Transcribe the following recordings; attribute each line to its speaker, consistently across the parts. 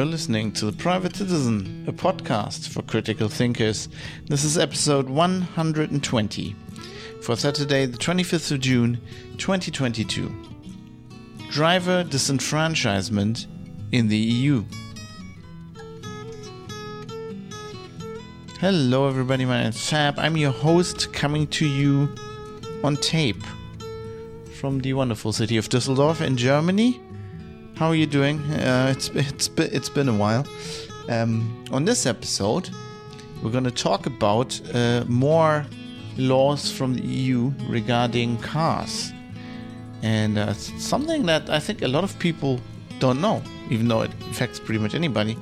Speaker 1: You're listening to The Private Citizen, a podcast for critical thinkers. This is episode 120 for Saturday, the 25th of June, 2022. Driver disenfranchisement in the EU. Hello, everybody. My name is Fab. I'm your host, coming to you on tape from the wonderful city of Düsseldorf in Germany. How are you doing? Uh, it's it's it's been a while. Um, on this episode, we're going to talk about uh, more laws from the EU regarding cars, and uh, something that I think a lot of people don't know, even though it affects pretty much anybody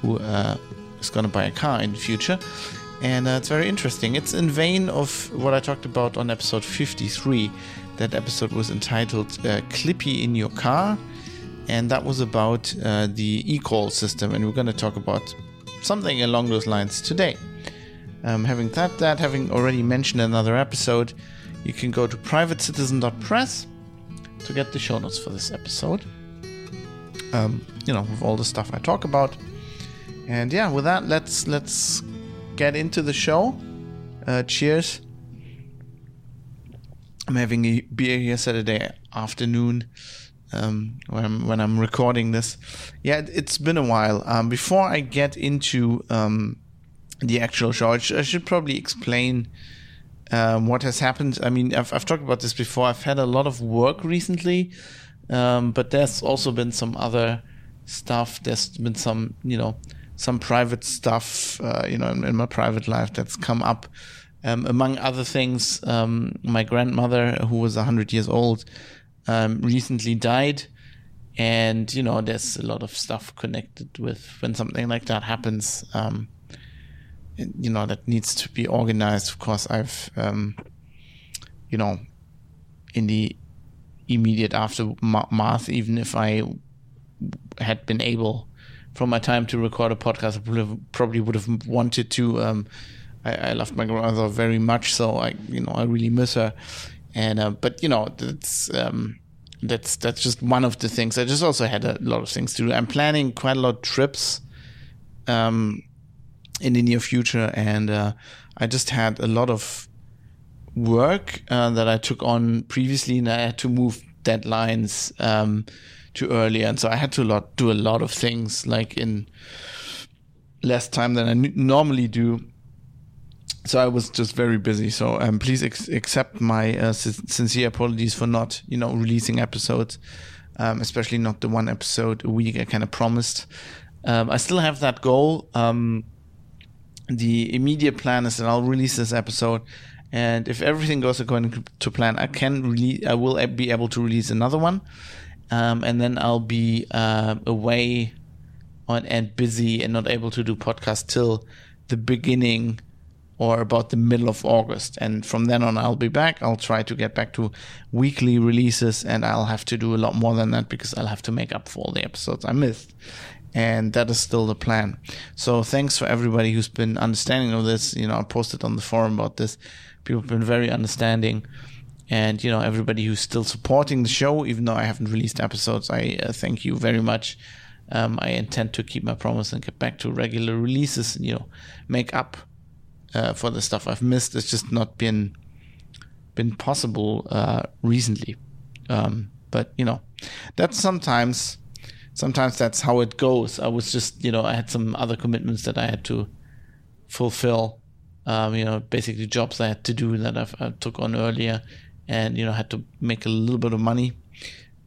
Speaker 1: who uh, is going to buy a car in the future. And uh, it's very interesting. It's in vein of what I talked about on episode 53. That episode was entitled uh, Clippy in Your Car and that was about uh, the eCall system, and we're going to talk about something along those lines today. Um, having that, that having already mentioned another episode, you can go to privatecitizen.press to get the show notes for this episode. Um, you know, with all the stuff I talk about. And yeah, with that, let's let's get into the show. Uh, cheers. I'm having a beer here Saturday afternoon um, when, I'm, when I'm recording this. Yeah, it's been a while. Um, before I get into um, the actual show, I, sh- I should probably explain um, what has happened. I mean, I've, I've talked about this before. I've had a lot of work recently, um, but there's also been some other stuff. There's been some, you know, some private stuff, uh, you know, in, in, my private life that's come up. Um, among other things, my grandmother, who was 100 years old, um, recently died. And, you know, there's a lot of stuff connected with when something like that happens. Um, you know, that needs to be organized. Of course, I've, um, you know, in the immediate aftermath, even if I had been able from my time to record a podcast, I would have, probably would have wanted to. Um, I, I loved my grandmother very much, so I, you know, I really miss her and uh, but you know that's um, that's that's just one of the things. I just also had a lot of things to do. I'm planning quite a lot of trips um, in the near future, and uh, I just had a lot of work uh, that I took on previously, and I had to move deadlines um, to earlier, and so I had to lot, do a lot of things like in less time than I normally do so I was just very busy. So um, please ex- accept my uh, sincere apologies for not, you know, releasing episodes, um, especially not the one episode a week I kind of promised. Um, I still have that goal. Um, the immediate plan is that I'll release this episode, and if everything goes according to plan, I can release. I will be able to release another one, um, and then I'll be uh, away on and busy and not able to do podcast till the beginning or about the middle of August. And from then on, I'll be back. I'll try to get back to weekly releases, and I'll have to do a lot more than that because I'll have to make up for all the episodes I missed. And that is still the plan. So thanks for everybody who's been understanding of this. You know, I posted on the forum about this. People have been very understanding. And, you know, everybody who's still supporting the show, even though I haven't released episodes, I uh, thank you very much. Um, I intend to keep my promise and get back to regular releases and, you know, make up uh, for the stuff I've missed. It's just not been been possible uh, recently. Um, but you know, that's sometimes sometimes that's how it goes. I was just you know I had some other commitments that I had to fulfill. Um, you know, basically jobs I had to do that I've, i took on earlier, and you know had to make a little bit of money,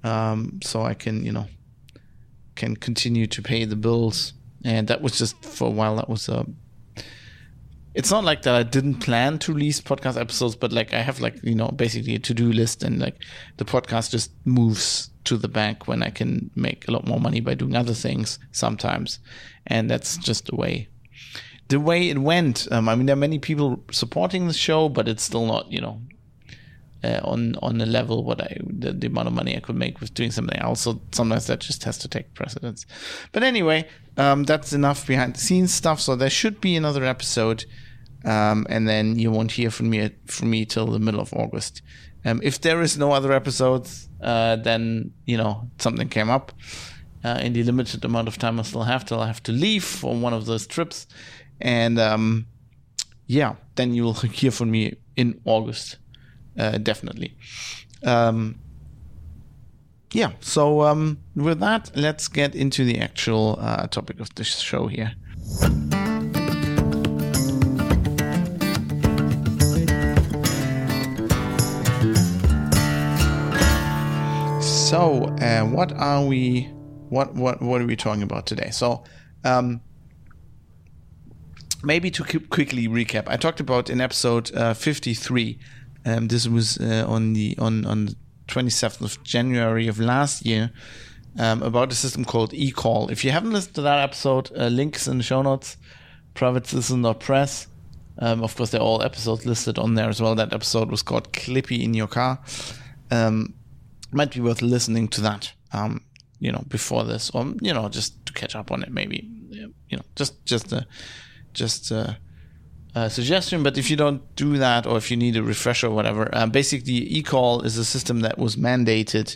Speaker 1: um, so I can you know can continue to pay the bills. And that was just for a while. That was a it's not like that I didn't plan to release podcast episodes, but like I have like, you know, basically a to do list and like the podcast just moves to the bank when I can make a lot more money by doing other things sometimes. And that's just the way the way it went. Um, I mean, there are many people supporting the show, but it's still not, you know, uh, on on the level what I the, the, amount of money I could make with doing something else. So sometimes that just has to take precedence. But anyway, um, that's enough behind the scenes stuff. So there should be another episode um, and then you won't hear from me from me till the middle of August. Um, if there is no other episodes, uh, then you know something came up. uh, in the limited amount of time I still have till I have to leave for one of those trips. And um, yeah, then you will hear from me in August, uh, definitely. Um, yeah, so um, with that, let's get into the actual uh, topic of the show here. So, uh, what are we? What what what are we talking about today? So, um, maybe to quickly recap, I talked about in episode uh, fifty three. Um, this was uh, on the on on twenty seventh of January of last year. Um, about a system called eCall. If you haven't listened to that episode, uh, links in the show notes, privatecitizen.press. Um, of course, they're all episodes listed on there as well. That episode was called Clippy in Your Car. Um, might be worth listening to that, um, you know, before this, or you know, just to catch up on it, maybe, you know, just just a just a, a suggestion. But if you don't do that, or if you need a refresher or whatever, uh, basically, eCall is a system that was mandated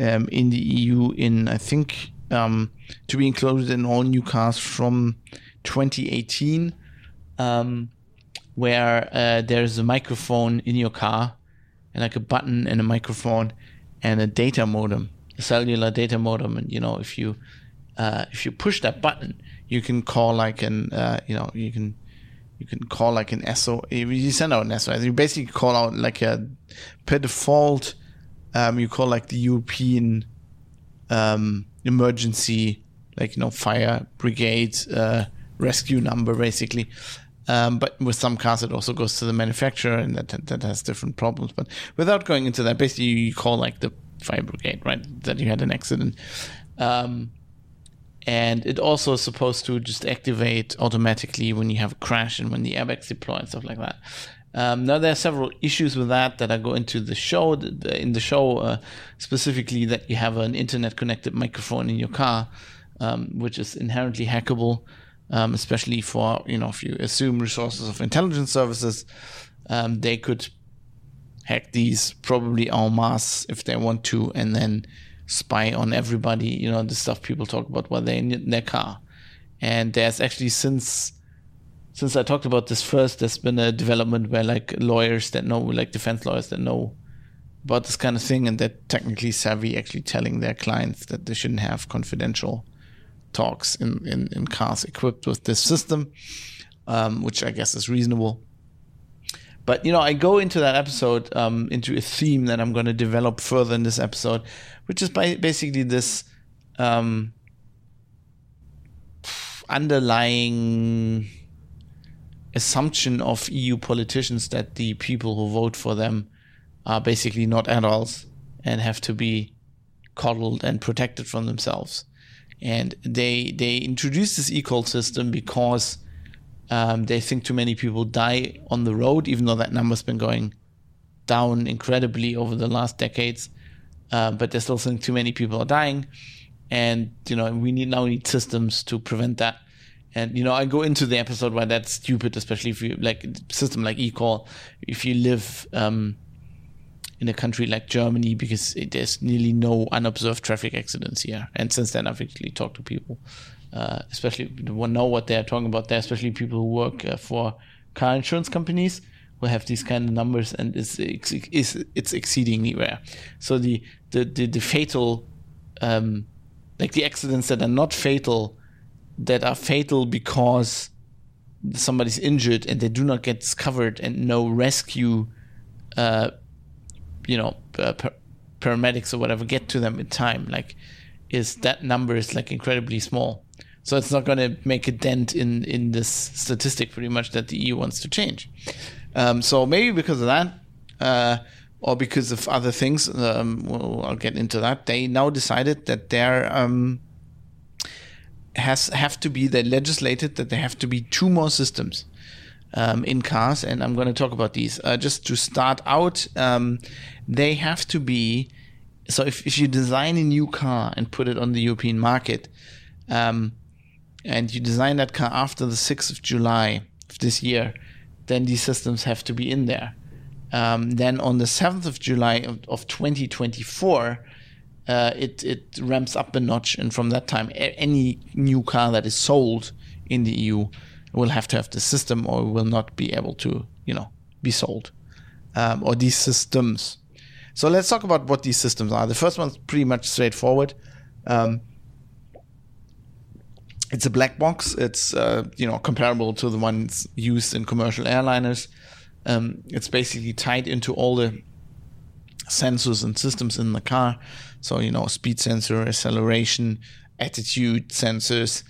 Speaker 1: um, in the EU in I think um, to be included in all new cars from 2018, um, where uh, there's a microphone in your car and like a button and a microphone and a data modem, a cellular data modem. And you know, if you uh, if you push that button, you can call like an uh, you know you can you can call like an SO. You send out an SOS. You basically call out like a per default. Um, you call like the European um, emergency, like you know, fire brigade uh, rescue number, basically. Um, but with some cars, it also goes to the manufacturer, and that that has different problems. But without going into that, basically, you call like the fire brigade, right? That you had an accident, um, and it also is supposed to just activate automatically when you have a crash and when the airbags deploy and stuff like that. Um, now there are several issues with that that I go into the show. In the show, uh, specifically, that you have an internet-connected microphone in your car, um, which is inherently hackable um, especially for you know if you assume resources of intelligence services, um, they could hack these probably en masse if they want to, and then spy on everybody. You know the stuff people talk about while they're in their car. And there's actually since since I talked about this first, there's been a development where like lawyers that know, like defense lawyers that know about this kind of thing and they're technically savvy, actually telling their clients that they shouldn't have confidential talks in, in, in cars equipped with this system, um, which I guess is reasonable. But you know, I go into that episode um, into a theme that I'm going to develop further in this episode, which is by basically this um, underlying assumption of EU politicians that the people who vote for them are basically not adults and have to be coddled and protected from themselves and they they introduced this eCall system because um, they think too many people die on the road, even though that number's been going down incredibly over the last decades. Uh, but they still think too many people are dying, and you know we need now need systems to prevent that. And you know I go into the episode why that's stupid, especially if you like system like eCall, if you live. Um, in a country like Germany because it, there's nearly no unobserved traffic accidents here. And since then, I've actually talked to people, uh, especially who know what they're talking about there, especially people who work uh, for car insurance companies who have these kind of numbers, and it's it's, it's exceedingly rare. So the the the, the fatal, um, like the accidents that are not fatal, that are fatal because somebody's injured and they do not get discovered and no rescue uh, you know uh, paramedics or whatever get to them in time like is that number is like incredibly small. So it's not going to make a dent in in this statistic pretty much that the eu wants to change. Um, so maybe because of that uh, or because of other things um, i'll get into that. They now decided that there um, has have to be they legislated that there have to be two more systems um, in cars, and I'm going to talk about these. Uh, just to start out, um, they have to be. So if, if you design a new car and put it on the European market, um, and you design that car after the 6th of July of this year, then these systems have to be in there. Um, then on the 7th of July of, of 2024, uh, it it ramps up a notch, and from that time, any new car that is sold in the EU will have to have the system, or will not be able to, you know, be sold, um, or these systems. So let's talk about what these systems are. The first one's pretty much straightforward. Um, it's a black box. It's uh, you know comparable to the ones used in commercial airliners. Um, it's basically tied into all the sensors and systems in the car. So, you know, speed sensor, acceleration, attitude sensors,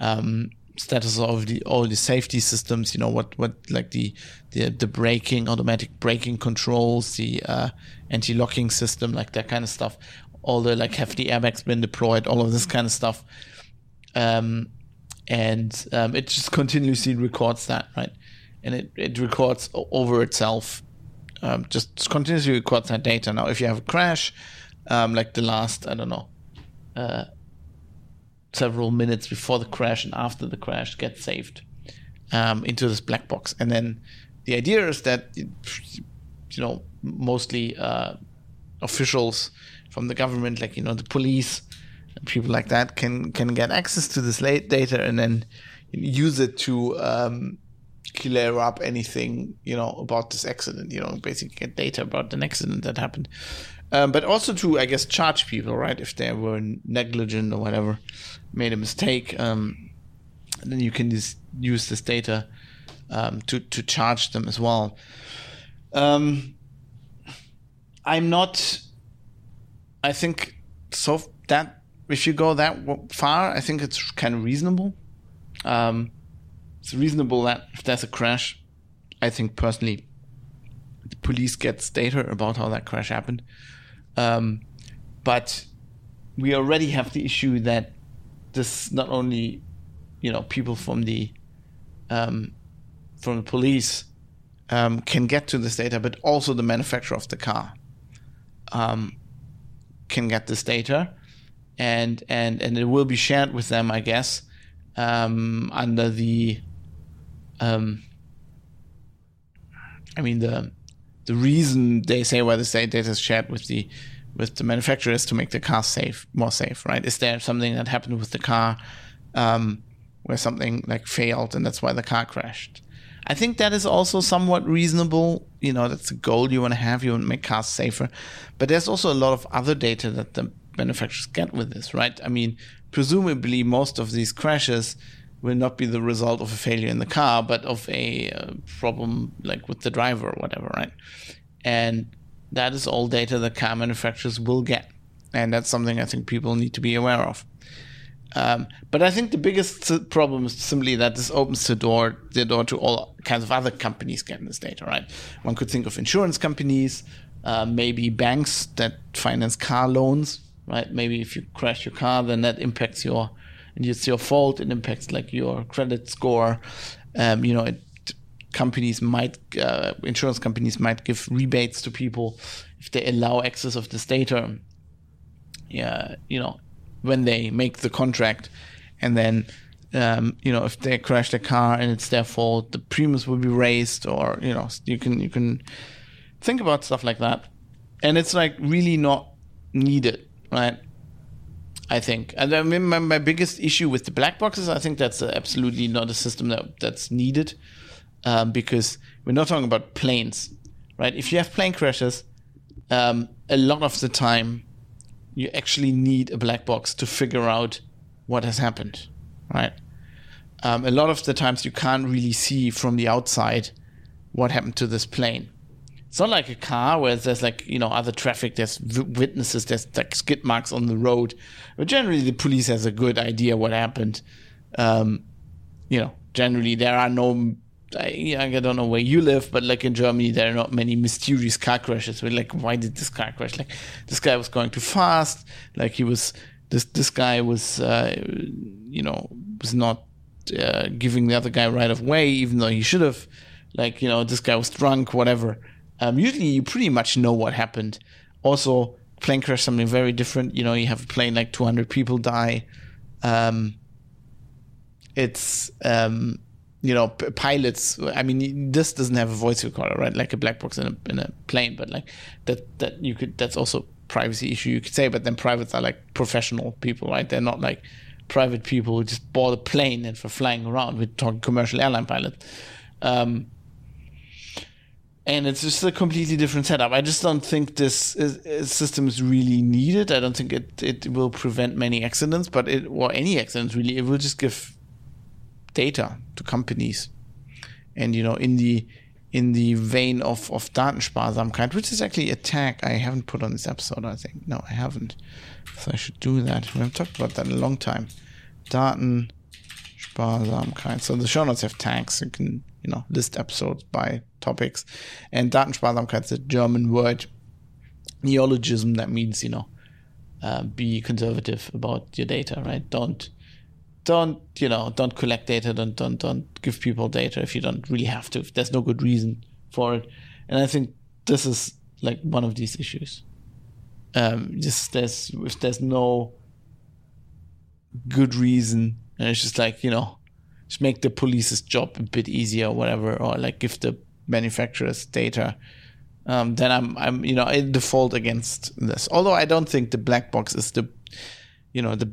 Speaker 1: um, status of the all the safety systems, you know, what, what like the, the, the braking, automatic braking controls, the uh, anti locking system, like that kind of stuff. All the like have the airbags been deployed, all of this kind of stuff. Um, and um, it just continuously records that, right? And it, it records over itself um, just continuously records that data. Now, if you have a crash, um, like the last, I don't know, uh, several minutes before the crash and after the crash, get saved um, into this black box. And then the idea is that, you know, mostly uh, officials from the government, like, you know, the police, people like that, can, can get access to this data and then use it to um, clear up anything you know about this accident you know basically get data about an accident that happened um, but also to i guess charge people right? If they were negligent or whatever made a mistake um, then you can just use this data um, to to charge them as well. Um, i'm not i think so that if you go that far i think it's kind of reasonable. Um, it's reasonable that if there's a crash, I think personally, the police gets data about how that crash happened. Um, but we already have the issue that this not only, you know, people from the um, from the police um, can get to this data, but also the manufacturer of the car um, can get this data, and and and it will be shared with them, I guess, um, under the um, I mean the the reason they say why the state data is shared with the with the manufacturer is to make the car safe, more safe, right? Is there something that happened with the car um, where something like failed and that's why the car crashed? I think that is also somewhat reasonable. You know, that's a goal you want to have. You want to make cars safer, but there's also a lot of other data that the manufacturers get with this, right? I mean, presumably most of these crashes will not be the result of a failure in the car, but of a uh, problem like with the driver or whatever, right? And that is all data that car manufacturers will get. And that's something I think people need to be aware of. Um, but I think the biggest problem is simply that this opens the door the door to all kinds of other companies getting this data, right? One could think of insurance companies, uh, maybe banks that finance car loans, right? Maybe if you crash your car, then that impacts your and it's your fault. It impacts like your credit score. Um, you know, it, companies might, uh, insurance companies might give rebates to people if they allow access of this data. Yeah, you know, when they make the contract, and then um, you know if they crash their car and it's their fault, the premiums will be raised, or you know you can you can think about stuff like that, and it's like really not needed, right? I think. And I mean, my, my biggest issue with the black boxes, I think that's absolutely not a system that that's needed um, because we're not talking about planes, right? If you have plane crashes, um, a lot of the time you actually need a black box to figure out what has happened, right? Um, a lot of the times you can't really see from the outside what happened to this plane it's not like a car where there's like you know other traffic there's witnesses there's like skid marks on the road. But generally the police has a good idea what happened. Um, you know generally there are no I, I don't know where you live but like in germany there are not many mysterious car crashes. Where like why did this car crash? Like this guy was going too fast. Like he was this this guy was uh, you know was not uh, giving the other guy right of way even though he should have. Like you know this guy was drunk whatever um, usually you pretty much know what happened. Also, plane crash something very different. You know, you have a plane like 200 people die. Um, it's um, you know p- pilots. I mean, this doesn't have a voice recorder, right? Like a black box in a, in a plane, but like that that you could. That's also privacy issue you could say, but then privates are like professional people, right? They're not like private people who just bought a plane and for flying around. We're talking commercial airline pilots. Um, and it's just a completely different setup. I just don't think this is, system is really needed. I don't think it, it will prevent many accidents, but it or any accidents really. It will just give data to companies, and you know, in the in the vein of of Datensparsamkeit, which is actually a tag I haven't put on this episode. I think no, I haven't. So I should do that. We haven't talked about that in a long time. Datensparsamkeit. So the show notes have tags. You can you know list episodes by topics. And Datensparsamkeit is a German word neologism that means you know uh, be conservative about your data, right? Don't don't you know don't collect data don't don't don't give people data if you don't really have to if there's no good reason for it and i think this is like one of these issues um just there's if there's no good reason and it's just like you know just make the police's job a bit easier or whatever or like give the manufacturers data um, then I'm I'm you know in default against this. Although I don't think the black box is the you know the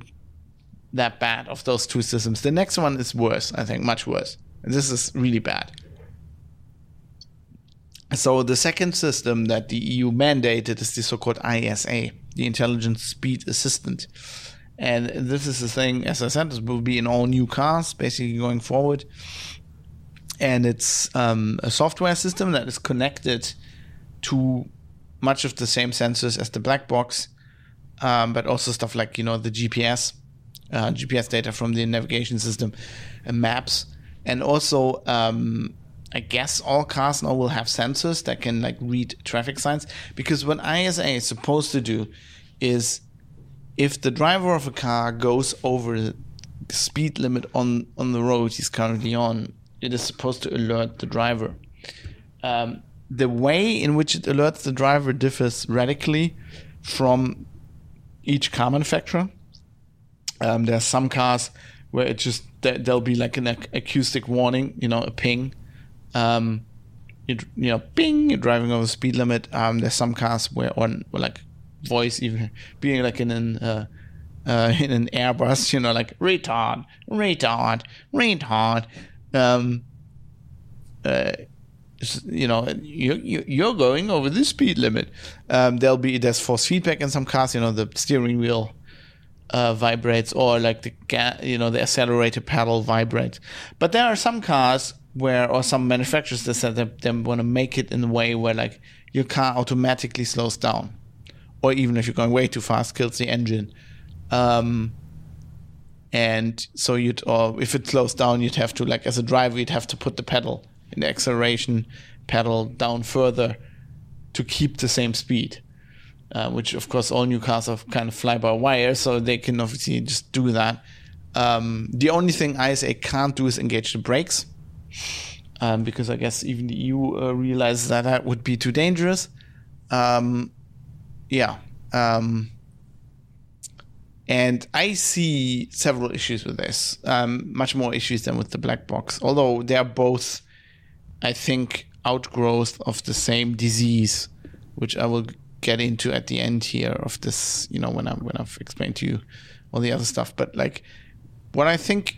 Speaker 1: that bad of those two systems. The next one is worse, I think, much worse. This is really bad. So the second system that the EU mandated is the so-called ISA, the Intelligence Speed Assistant. And this is the thing, as I said, this will be in all new cars, basically going forward. And it's um, a software system that is connected to much of the same sensors as the black box, um, but also stuff like you know the GPS uh, GPS data from the navigation system, uh, maps, and also um, I guess all cars now will have sensors that can like read traffic signs. Because what ISA is supposed to do is, if the driver of a car goes over the speed limit on on the road he's currently on, it is supposed to alert the driver. Um, the way in which it alerts the driver differs radically from each car manufacturer. Um, there are some cars where it just there'll be like an acoustic warning, you know, a ping. Um, you, you know, ping, you're driving over the speed limit. Um, there's some cars where on like voice even being like in an uh, uh, in an Airbus, you know, like retard, retard, retard. Um, uh, you know, you, you're going over the speed limit. Um, there'll be there's force feedback in some cars. You know, the steering wheel uh, vibrates or like the you know the accelerator pedal vibrates. But there are some cars where or some manufacturers that said that they want to make it in a way where like your car automatically slows down, or even if you're going way too fast, kills the engine. Um, and so you'd or if it slows down, you'd have to like as a driver, you'd have to put the pedal in the acceleration pedal down further to keep the same speed uh, which of course all new cars are kind of fly by wire, so they can obviously just do that. Um, the only thing ISA can't do is engage the brakes, um, because I guess even the EU uh, realizes that that would be too dangerous. Um, yeah. Um, and I see several issues with this, um, much more issues than with the black box, although they are both, I think, outgrowth of the same disease, which I will get into at the end here of this, you know, when I when I've explained to you all the other stuff. But like, what I think,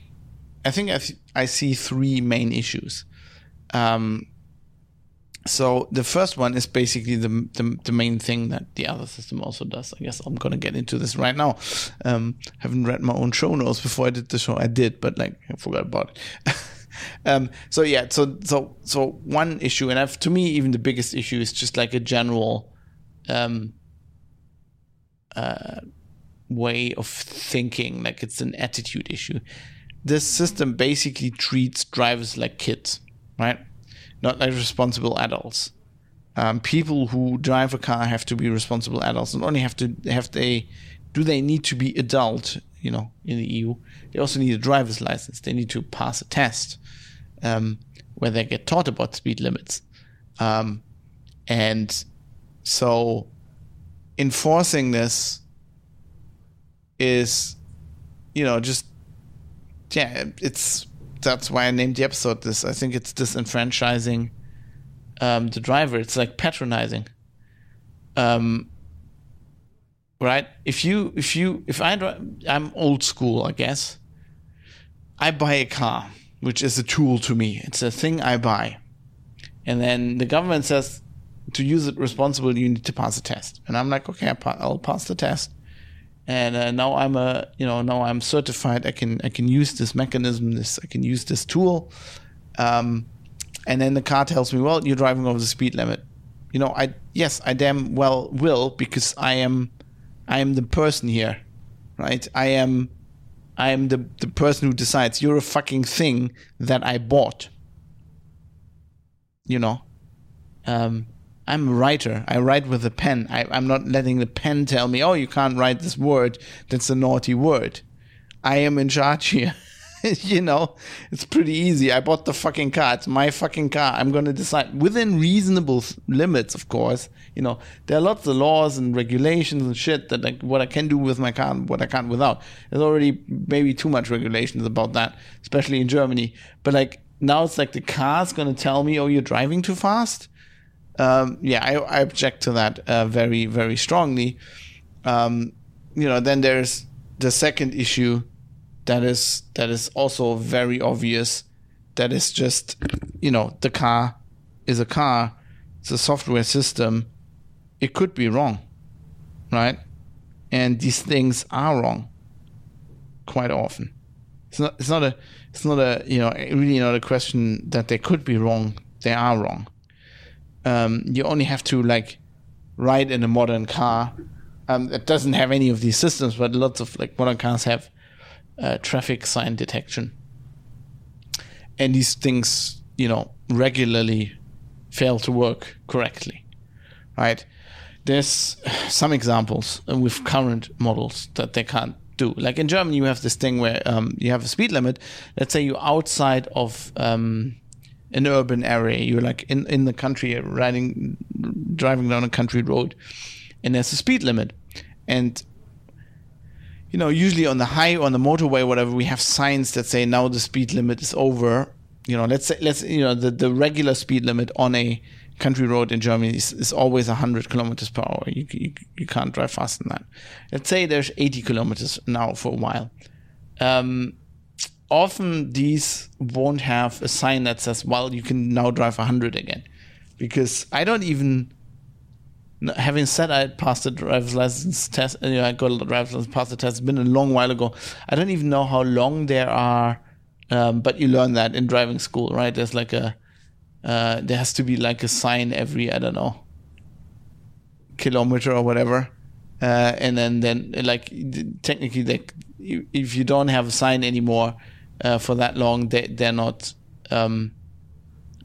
Speaker 1: I think I, th- I see three main issues. Um, so the first one is basically the, the, the main thing that the other system also does. I guess I'm gonna get into this right now. Um, haven't read my own show notes before I did the show. I did, but like I forgot about it. um, so yeah, so so so one issue, and I've, to me even the biggest issue is just like a general um, uh, way of thinking, like it's an attitude issue. This system basically treats drivers like kids, right? Not like responsible adults. Um, people who drive a car have to be responsible adults. Not only have to have they do they need to be adult, you know, in the EU. They also need a driver's license. They need to pass a test um, where they get taught about speed limits. Um, and so enforcing this is, you know, just yeah, it's that's why I named the episode this. I think it's disenfranchising um, the driver. It's like patronizing. Um, right? If you if you if I I'm old school, I guess. I buy a car, which is a tool to me. It's a thing I buy, and then the government says to use it responsibly, you need to pass a test, and I'm like, okay, I'll pass the test, and uh, now I'm a you know now I'm certified. I can I can use this mechanism. This I can use this tool. Um, and then the car tells me, well, you're driving over the speed limit. You know, I yes, I damn well will because I am I am the person here, right? I am I am the the person who decides. You're a fucking thing that I bought. You know, um, I'm a writer. I write with a pen. I, I'm not letting the pen tell me, oh, you can't write this word. That's a naughty word. I am in charge here. you know, it's pretty easy. I bought the fucking car. It's my fucking car. I'm going to decide within reasonable limits, of course. You know, there are lots of laws and regulations and shit that like what I can do with my car and what I can't without. There's already maybe too much regulations about that, especially in Germany. But like now it's like the car's going to tell me, oh, you're driving too fast. Um, yeah, I, I, object to that uh, very, very strongly. Um, you know, then there's the second issue that is that is also very obvious. That is just you know the car is a car. It's a software system. It could be wrong right? And these things are wrong quite often. It's not it's not a it's not a you know really not a question that they could be wrong. They are wrong um, you only have to like ride in a modern car um, it doesn't have any of these systems but lots of like modern cars have uh, traffic sign detection. And these things, you know, regularly fail to work correctly, right? There's some examples with current models that they can't do. Like in Germany, you have this thing where um, you have a speed limit. Let's say you're outside of um, an urban area. You're like in, in the country, riding, driving down a country road, and there's a speed limit. And you know, usually on the high on the motorway, whatever, we have signs that say now the speed limit is over. You know, let's say let's you know the the regular speed limit on a country road in Germany is, is always 100 kilometers per hour. You, you you can't drive faster than that. Let's say there's 80 kilometers now for a while. Um, often these won't have a sign that says, "Well, you can now drive 100 again," because I don't even having said I passed the driver's license test, you know, I got a driver's license, passed the test. It's been a long while ago. I don't even know how long there are, um, but you learn that in driving school, right? There's like a, uh, there has to be like a sign every, I don't know, kilometer or whatever. Uh, and then, then like technically, they, if you don't have a sign anymore uh, for that long, they, they're not, um,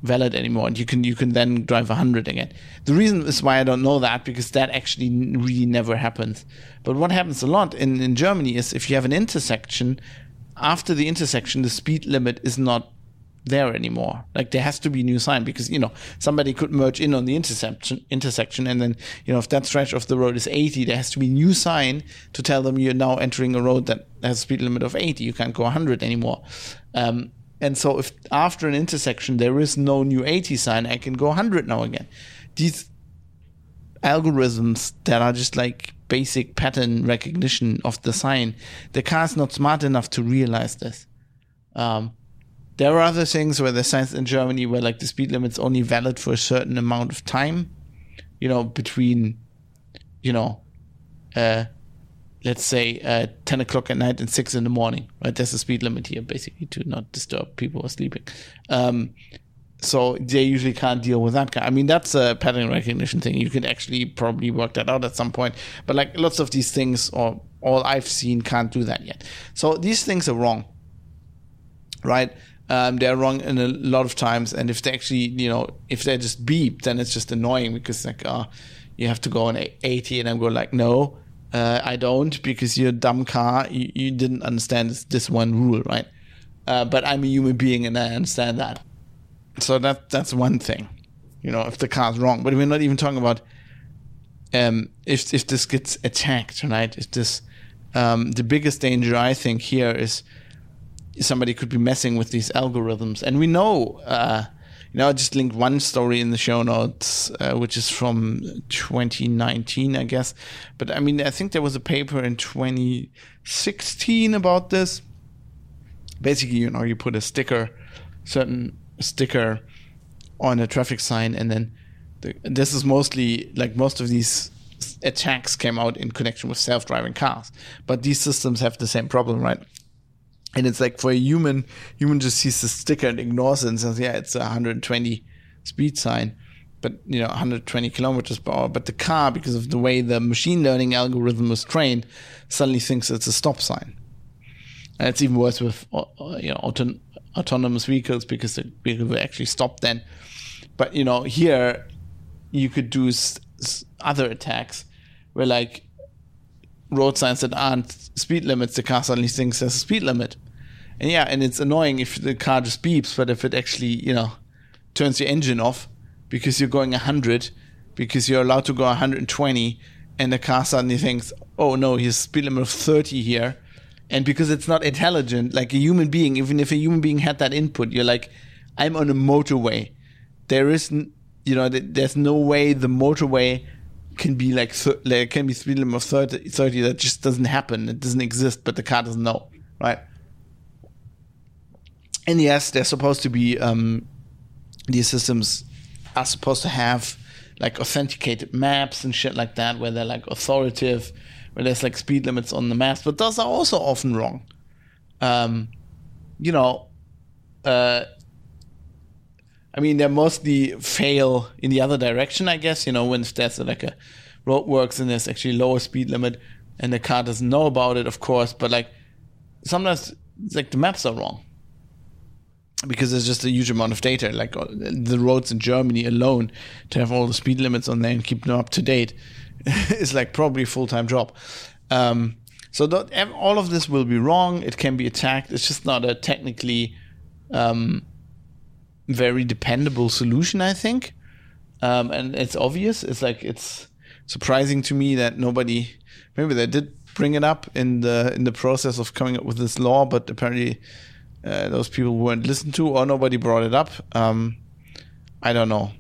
Speaker 1: valid anymore. And you can you can then drive 100 again. The reason is why i don't know that because that actually really never happens. But what happens a lot in in germany is if you have an intersection after the intersection the speed limit is not there anymore like there has to be new sign because you know somebody could merge in on the intersection intersection and then you know if that stretch of the road is 80 there has to be new sign to tell them you're now entering a road that has a speed limit of 80 you can't go 100 anymore um, and so if after an intersection there is no new 80 sign, I can go 100 now again. These algorithms that are just like basic pattern recognition of the sign, the car's not smart enough to realize this. Um, there are other things where the signs in Germany where like the speed limit's only valid for a certain amount of time, you know, between, you know, uh, let's say uh, 10 o'clock at night and 6 in the morning right? There's a speed limit here basically to not disturb people who are sleeping. Um, so they usually can't deal with that i mean that's a pattern recognition thing. You could actually probably work that out at some point. But like lots of these things or all i've seen can't do that yet. So these things are wrong right um, they're wrong in a lot of times and if they actually you know if they just beep then it's just annoying because like uh, you have to go on 80 and i'm going like no uh, I don't because you're a dumb car. You, you didn't understand this, this one rule, right? Uh, but I'm a human being and I understand that. So that that's one thing, you know, if the car's wrong. But we're not even talking about um, if if this gets attacked, right? If this um, the biggest danger I think here is somebody could be messing with these algorithms, and we know, uh, you know, I just linked one story in the show notes, uh, which is from 2019, I guess. But I mean, I think there was a paper in 2016 about this. Basically, you know, you put a sticker, certain sticker on a traffic sign, and then the, this is mostly like most of these attacks came out in connection with self-driving cars. But these systems have the same problem, right? And it's like for a human, human just sees the sticker and ignores it and says, "Yeah, it's a 120 speed sign." But you know, 120 kilometers per hour. But the car, because of the way the machine learning algorithm was trained, suddenly thinks it's a stop sign. And it's even worse with uh, uh, you know auton- autonomous vehicles because the vehicle will actually stop then. But you know, here you could do s- s- other attacks where like road signs that aren't speed limits, the car suddenly thinks there's a speed limit. And yeah, and it's annoying if the car just beeps, but if it actually, you know, turns your engine off because you're going 100, because you're allowed to go 120, and the car suddenly thinks, oh no, he's speed limit of 30 here. And because it's not intelligent, like a human being, even if a human being had that input, you're like, I'm on a motorway. There is, you know, there's no way the motorway can be like, like can be speed limit of 30, 30 that just doesn't happen. It doesn't exist, but the car doesn't know, right? And yes, they're supposed to be um, these systems are supposed to have like authenticated maps and shit like that, where they're like authoritative, where there's like speed limits on the maps, but those are also often wrong. Um, you know, uh, I mean, they mostly fail in the other direction, I guess. You know, when there's like a roadworks and there's actually lower speed limit, and the car doesn't know about it, of course. But like sometimes, like the maps are wrong because there's just a huge amount of data. Like uh, the roads in Germany alone, to have all the speed limits on there and keep them up to date, is like probably a full time job. Um, so all of this will be wrong. It can be attacked. It's just not a technically um, very dependable solution, I think. Um, and it's obvious. It's like it's surprising to me that nobody, maybe they did bring it up in the in the process of coming up with this law, but apparently uh, those people weren't listened to or nobody brought it up. Um, I don't know.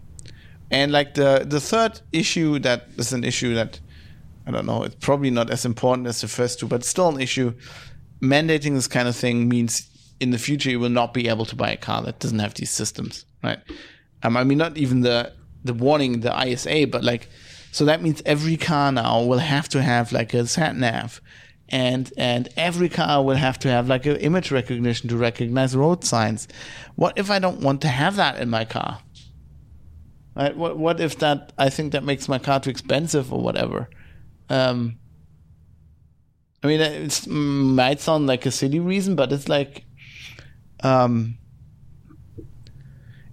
Speaker 1: And like the the third issue that is an issue that I don't know. It's probably not as important as the first two, but still an issue. Mandating this kind of thing means in the future you will not be able to buy a car that doesn't have these systems, right? Um, I mean, not even the the warning, the ISA, but like, so that means every car now will have to have like a sat nav and and every car will have to have like an image recognition to recognize road signs. What if I don't want to have that in my car? Right? What what if that I think that makes my car too expensive or whatever? Um, I mean, it might sound like a silly reason, but it's like, um,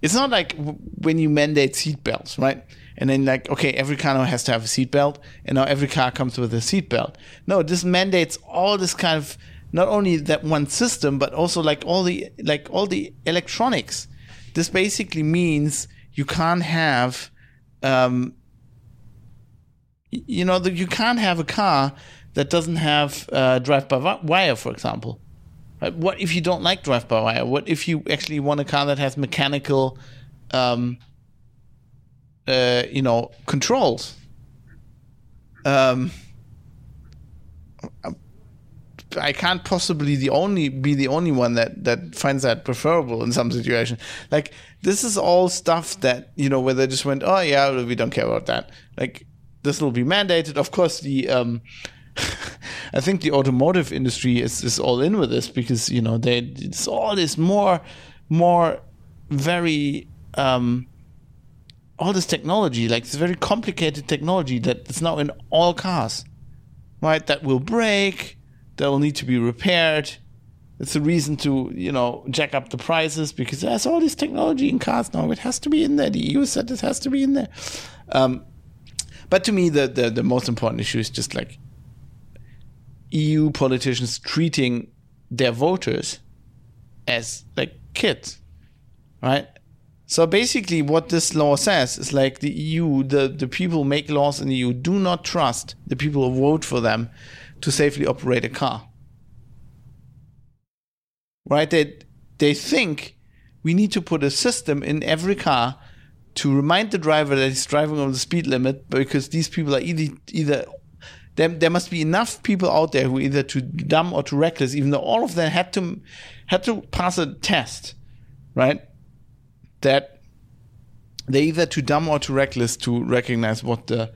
Speaker 1: it's not like when you mandate seatbelts, right? and then like okay every car now has to have a seatbelt and now every car comes with a seatbelt no this mandates all this kind of not only that one system but also like all the like all the electronics. This basically means you can't have um, you know you can't have a car that doesn't have uh, drive by wire for example what if you don't like drive by wire what if you actually want a car that has mechanical um, uh, you know, controls. Um, I can't possibly the only be the only one that that finds that preferable in some situation. Like this is all stuff that you know where they just went, oh yeah, we don't care about that. Like this will be mandated. Of course, the um, I think the automotive industry is is all in with this because you know they it's all this more more very um all this technology, like this very complicated technology that is now in all cars, right? That will break, that will need to be repaired. It's a reason to, you know, jack up the prices because there's all this technology in cars now. It has to be in there. The EU said it has to be in there. Um, but to me, the, the, the most important issue is just like EU politicians treating their voters as like kids, right? So basically, what this law says is like the EU, the, the people make laws in the EU do not trust the people who vote for them to safely operate a car. Right? They, they think we need to put a system in every car to remind the driver that he's driving over the speed limit because these people are either either there, there must be enough people out there who are either too dumb or too reckless, even though all of them had to had to pass a test, right? That they're either too dumb or too reckless to recognize what the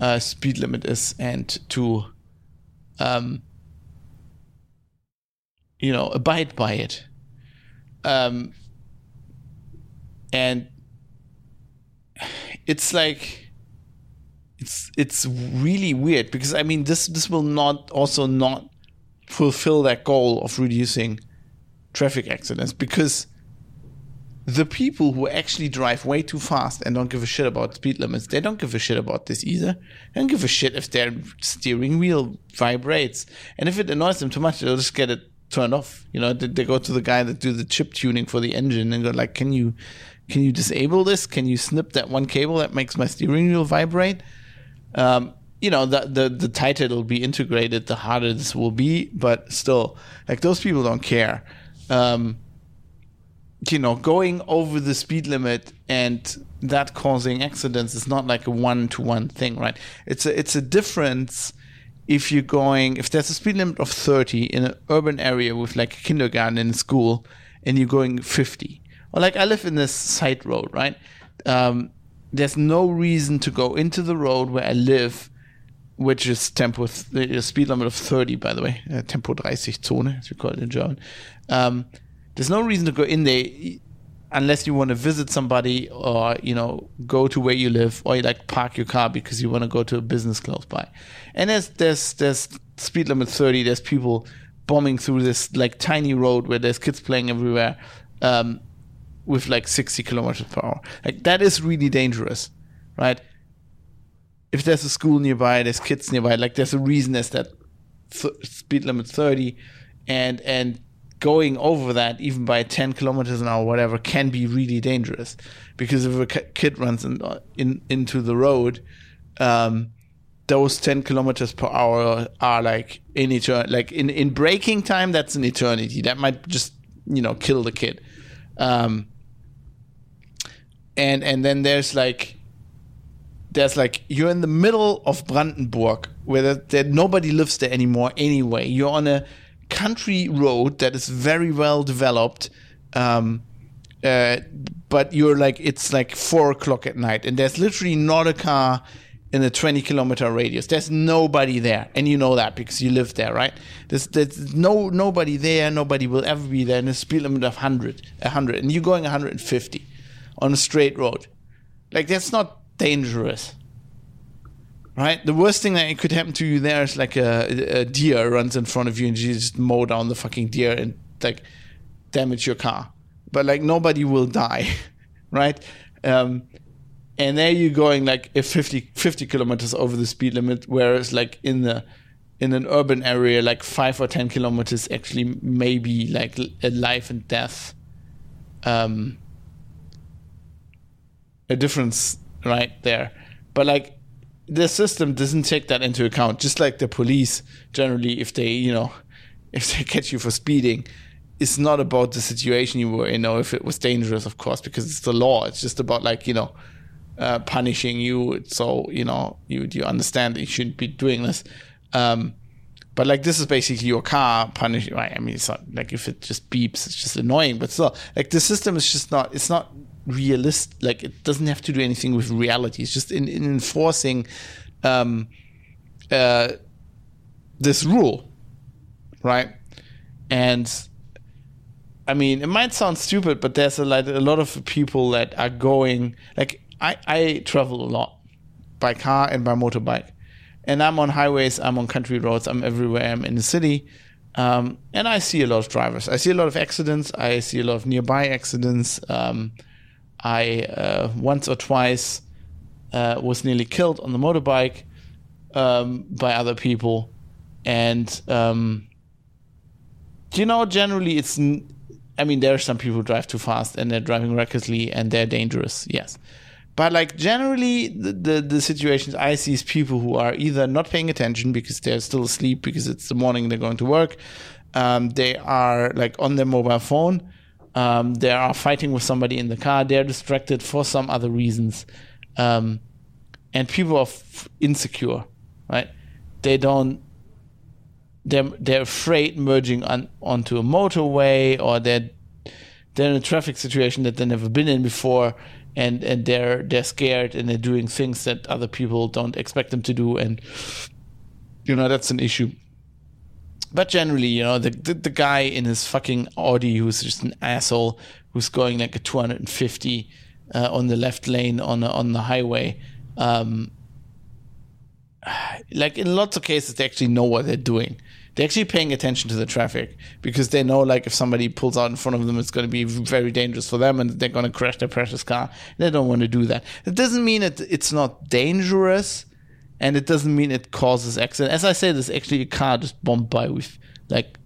Speaker 1: uh, speed limit is and to, um, you know, abide by it. Um, and it's like it's it's really weird because I mean this this will not also not fulfill that goal of reducing traffic accidents because the people who actually drive way too fast and don't give a shit about speed limits, they don't give a shit about this either. They don't give a shit if their steering wheel vibrates. And if it annoys them too much, they'll just get it turned off. You know, they, they go to the guy that do the chip tuning for the engine and go like, "Can you, can you disable this? Can you snip that one cable that makes my steering wheel vibrate?" Um, you know, the, the the tighter it'll be integrated, the harder this will be. But still, like those people don't care. Um, you know, going over the speed limit and that causing accidents is not like a one to one thing, right? It's a it's a difference if you're going if there's a speed limit of 30 in an urban area with like a kindergarten and a school and you're going 50 or like i live in this side road right um, there's no reason to go into the road where i live which is tempo the speed limit of 30 by the way uh, tempo 30 zone as we call it in german. Um, there's no reason to go in there unless you want to visit somebody or you know go to where you live or you like park your car because you want to go to a business close by. And there's there's there's speed limit 30 there's people bombing through this like tiny road where there's kids playing everywhere. Um, with like 60 kilometers per hour. Like that is really dangerous right? If there's a school nearby there's kids nearby like there's a reason there's that th- speed limit 30 and and going over that even by 10 kilometers an hour whatever can be really dangerous. Because if a kid runs in, in into the road um, those 10 kilometers per hour are like in eternity like in in braking time that's an eternity. That might just you know kill the kid. Um, and and then there's like there's like you're in the middle of Brandenburg where there, there, nobody lives there anymore anyway you're on a country road that is very well developed. Um, uh, but you're like it's like four o'clock at night, and there's literally not a car in a 20 kilometer radius. There's nobody there, and you know that because you live there, right? There's, there's no nobody there. Nobody will ever be there. And a speed limit of 100, 100, and you're going 150 on a straight road. Like that's not dangerous right? The worst thing that could happen to you there is like a, a deer runs in front of you and you just mow down the fucking deer and like damage your car. But like nobody will die, right? Um, and there you're going like a 50, 50 kilometers over the speed limit, whereas like in the in an urban area, like five or ten kilometers actually maybe like a life and death um, a difference right there. But like the system doesn't take that into account. Just like the police generally, if they you know if they catch you for speeding, it's not about the situation you were in or if it was dangerous, of course, because it's the law. It's just about like you know uh, punishing you. So you know you you understand that you shouldn't be doing this. Um, but like this is basically your car punishing. Right? I mean, it's not like if it just beeps, it's just annoying. But still, like the system is just not. It's not realist like it doesn't have to do anything with reality it's just in, in enforcing um, uh, this rule right and i mean it might sound stupid but there's a, like, a lot of people that are going like I, I travel a lot by car and by motorbike and i'm on highways i'm on country roads i'm everywhere i'm in the city um, and I see a lot of drivers. I see a lot of accidents. I see a lot of nearby accidents. Um, I uh, once or twice uh, was nearly killed on the motorbike um, by other people, and um, you know, generally, it's. I mean, there are some people who drive too fast and they're driving recklessly and they're dangerous. Yes, but like generally, the, the, the situations I see is people who are either not paying attention because they're still asleep because it's the morning they're going to work. Um, they are like on their mobile phone Um, they are fighting with somebody in the car. They're distracted for some other reasons, um, and people are f- insecure, right? They don't. They're they're afraid merging on onto a motorway, or they're they're in a traffic situation that they've never been in before, and and they're they're scared and they're doing things that other people don't expect them to do, and you know that's an issue but generally, you know, the, the, the guy in his fucking Audi who's just an asshole who's going like a 250 uh, on the left lane on on the highway. Um, like in lots of cases, they actually know what they're doing. They're actually paying attention to the traffic because they know, like, if somebody pulls out in front of them, it's going to be very dangerous for them, and they're going to crash their precious car. They don't want to do that. It doesn't mean that it's not dangerous and it doesn't mean it causes accident. As I said, there's actually a car just bombed by with like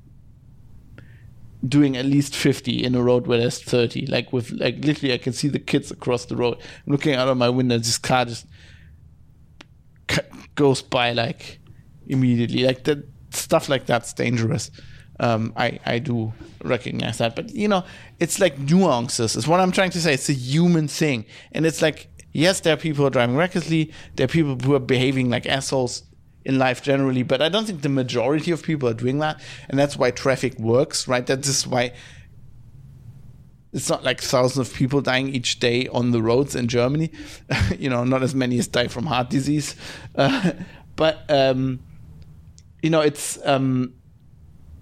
Speaker 1: doing at least 50 in a road where there's 30 like with like literally i can see the kids across the road. I'm looking out of my window this car just goes by like immediately. Like that stuff like that's dangerous. Um, I, I do recognize that. But you know it's like nuances. Is what i'm trying to say. It's a human thing. And it's like yes, there are people who are driving recklessly. There are people who are behaving like assholes in life generally, but I don't think the majority of people are doing that. And that's why traffic works, right? That is why it's not like thousands of people dying each day on the roads in Germany. you know, not as many as die from heart disease. Uh, but, um, you know, it's, um,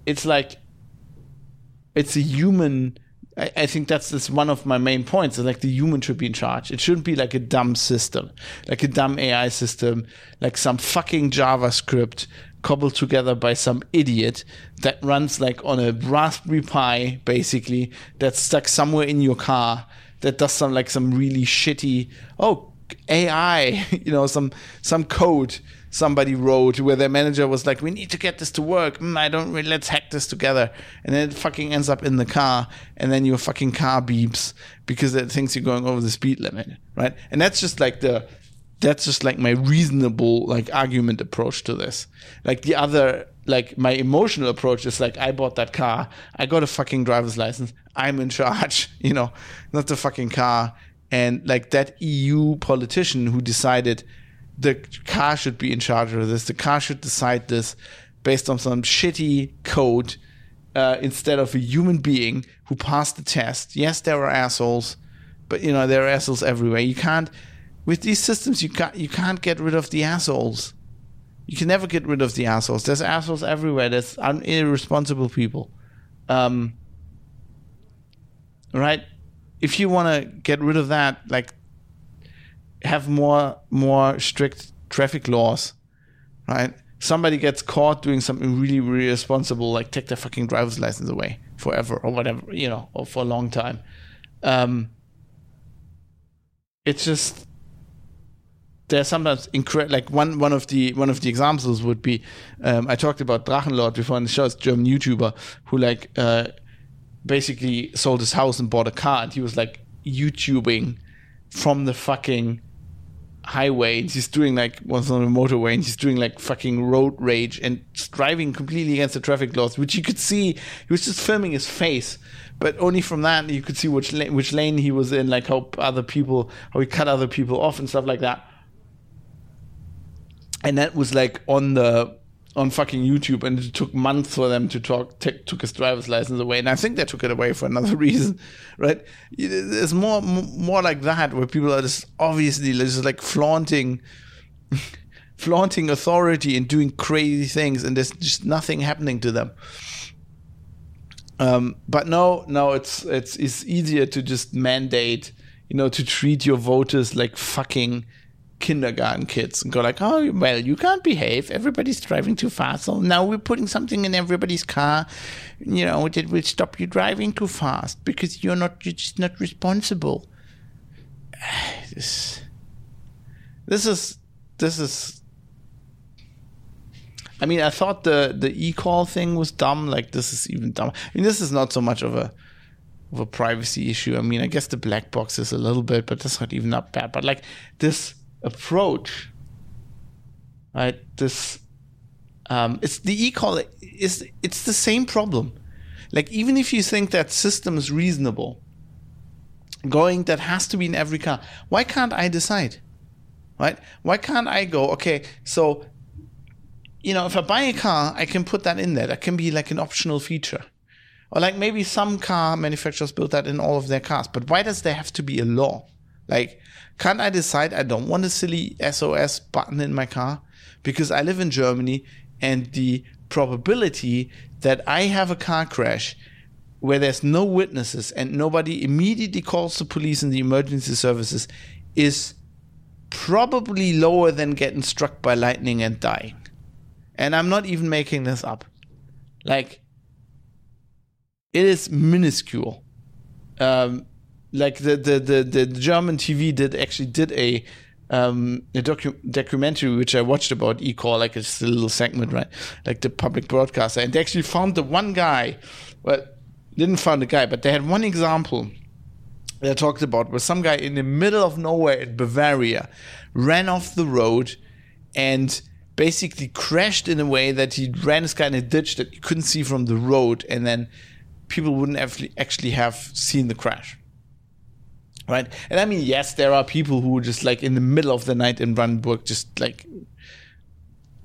Speaker 1: it's like, it's a human I, I think that's, that's one of my main points. Like the human should be in charge. It shouldn't be like a dumb system, like a dumb AI system, like some fucking JavaScript cobbled together by some idiot that runs like on a Raspberry Pi, basically, that's stuck somewhere in your car that does some like some really shitty, oh, AI, you know, some some code somebody wrote where their manager was like, "We need to get this to work. Mm, I don't really. Let's hack this together." And then it fucking ends up in the car, and then your fucking car beeps because it thinks you're going over the speed limit, right? And that's just like the that's just like my reasonable like argument approach to this. Like the other like my emotional approach is like I bought that car, I got a fucking driver's license, I'm in charge, you know, not the fucking car. And like that EU politician who decided the car should be in charge of this. The car should decide this based on some shitty code uh, instead of a human being who passed the test. Yes, there are assholes, but you know there are assholes everywhere. You can't with these systems. You can't you can't get rid of the assholes. You can never get rid of the assholes. There's assholes everywhere. There's un- irresponsible people. Um, right? If you want to get rid of that, like have more more strict traffic laws, right? Somebody gets caught doing something really, really responsible, like take their fucking driver's license away forever or whatever, you know, or for a long time. Um, it's just there's sometimes incredible. Like one one of the one of the examples would be um, I talked about Drachenlord before in the show. It's German YouTuber who like uh, basically sold his house and bought a car, and he was like YouTubing from the fucking highway and he's doing like was on a motorway and he's doing like fucking road rage and driving completely against the traffic laws which you could see he was just filming his face. But only from that you could see which which lane he was in like how other people how he cut other people off and stuff like that. And that was like on the on fucking YouTube, and it took months for them to talk t- took his driver's license away, and I think they took it away for another reason, right? There's more more like that where people are just obviously just like flaunting. flaunting authority and doing crazy things and there's just nothing happening to them um, but no no it's it's it's easier to just mandate you know to treat your voters like fucking kindergarten kids and go like, oh, well, you can't behave. Everybody's driving too fast. So now we're putting something in everybody's car, you know, that will stop you driving too fast because you're not, you're just not responsible. This, this is, this is. I mean, I thought the the e-call thing was dumb. Like this is even dumb. I mean, this is not so much of a of a privacy issue. I mean, I guess the black box is a little bit, but that's not even that bad. But like this approach, right? This um, it's the e-call is it's the same problem. like even if you think that system is reasonable, going that has to be in every car. Why can't I decide? Right? Why can't I go, okay, so you know, if I buy a car, I can put that in there. That can be like an optional feature. Or like maybe some car manufacturers build that in all of their cars. But why does there have to be a law? Like, can't I decide I don't want a silly SOS button in my car? Because I live in Germany and the probability that I have a car crash where there's no witnesses and nobody immediately calls the police and the emergency services is probably lower than getting struck by lightning and dying. And I'm not even making this up. Like, it is minuscule. Um, like the, the, the, the German TV did actually did a um, a docu- documentary which I watched about eCall, like it's a little segment, right? Like the public broadcaster, and they actually found the one guy. Well, didn't find the guy, but they had one example they talked about where some guy in the middle of nowhere in Bavaria ran off the road and basically crashed in a way that he ran this guy in a ditch that you couldn't see from the road, and then people wouldn't actually have seen the crash. Right? And I mean, yes, there are people who just like in the middle of the night in Brandenburg, just like,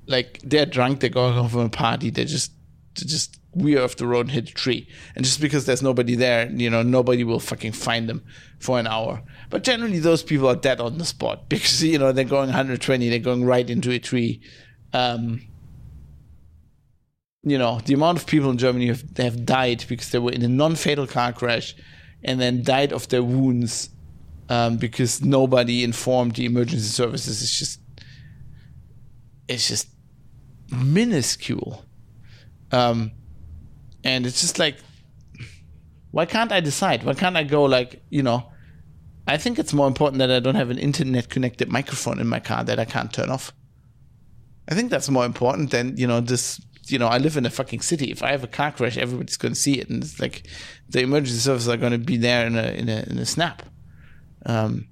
Speaker 1: like they're drunk, they're going home from a party, they just, they just we're off the road and hit a tree. And just because there's nobody there, you know, nobody will fucking find them for an hour. But generally, those people are dead on the spot because, you know, they're going 120, they're going right into a tree. Um, you know, the amount of people in Germany have, have died because they were in a non fatal car crash and then died of their wounds um, because nobody informed the emergency services. Is just, it's just minuscule. Um, and it's just like why can't i decide? Why can't i go like you know i think it's more important that i don't have an internet connected microphone in my car that i can't turn off. I think that's more important than you know this you know i live in a fucking city. If i have a car crash everybody's going to see it. And it's like the emergency services are going to be there in a in a, in a snap um,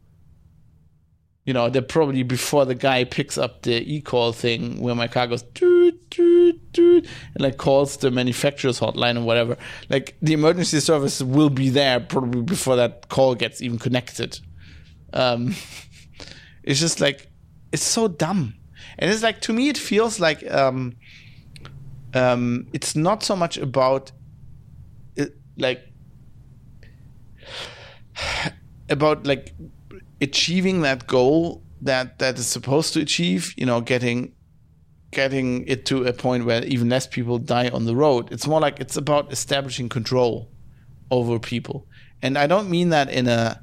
Speaker 1: you know, they're probably before the guy picks up the e-call thing where my car goes doot, doot, doot, and like calls the manufacturer's hotline or whatever. Like the emergency service will be there probably before that call gets even connected. Um, it's just like it's so dumb, and it's like to me it feels like um, um, it's not so much about it, like about like achieving that goal that that is supposed to achieve, you know, getting getting it to a point where even less people die on the road. It's more like it's about establishing control over people. And I don't mean that in a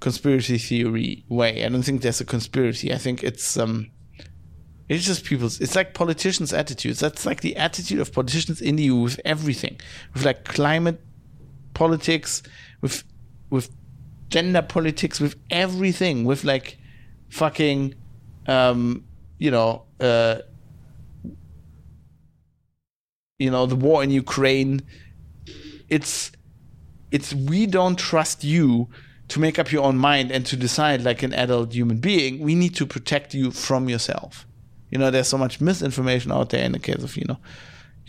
Speaker 1: conspiracy theory way. I don't think there's a conspiracy. I think it's um it's just people's it's like politicians' attitudes. That's like the attitude of politicians in the EU with everything. With like climate politics, with with gender politics, with everything, with like fucking, um, you know, uh, you know, the war in Ukraine. It's it's we don't trust you to make up your own mind and to decide like an adult human being. We need to protect you from yourself. You know, there's so much misinformation out there in the case of you know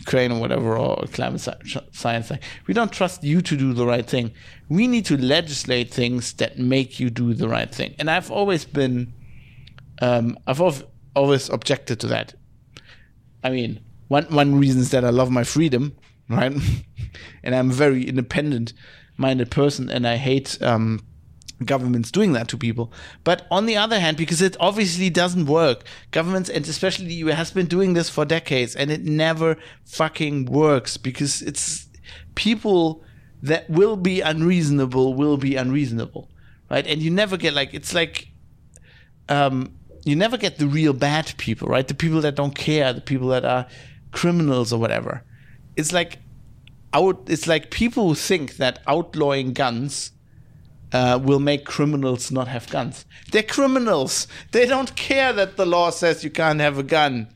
Speaker 1: Ukraine or whatever, or climate science. We don't trust you to do the right thing. We need to legislate things that make you do the right thing. And I've always been, um, I've always objected to that. I mean, one one reason is that I love my freedom, right? and I'm a very independent minded person, and I hate um, governments doing that to people. But on the other hand, because it obviously doesn't work, governments and especially the US has been doing this for decades and it never fucking works because it's people that will be unreasonable will be unreasonable. Right. And you never get like, it's like, um, you never get the real bad people, right? The people that don't care, the people that are criminals or whatever. It's like out, it's like people who think that outlawing guns uh, will make criminals not have guns. They're criminals. They don't care that the law says you can't have a gun.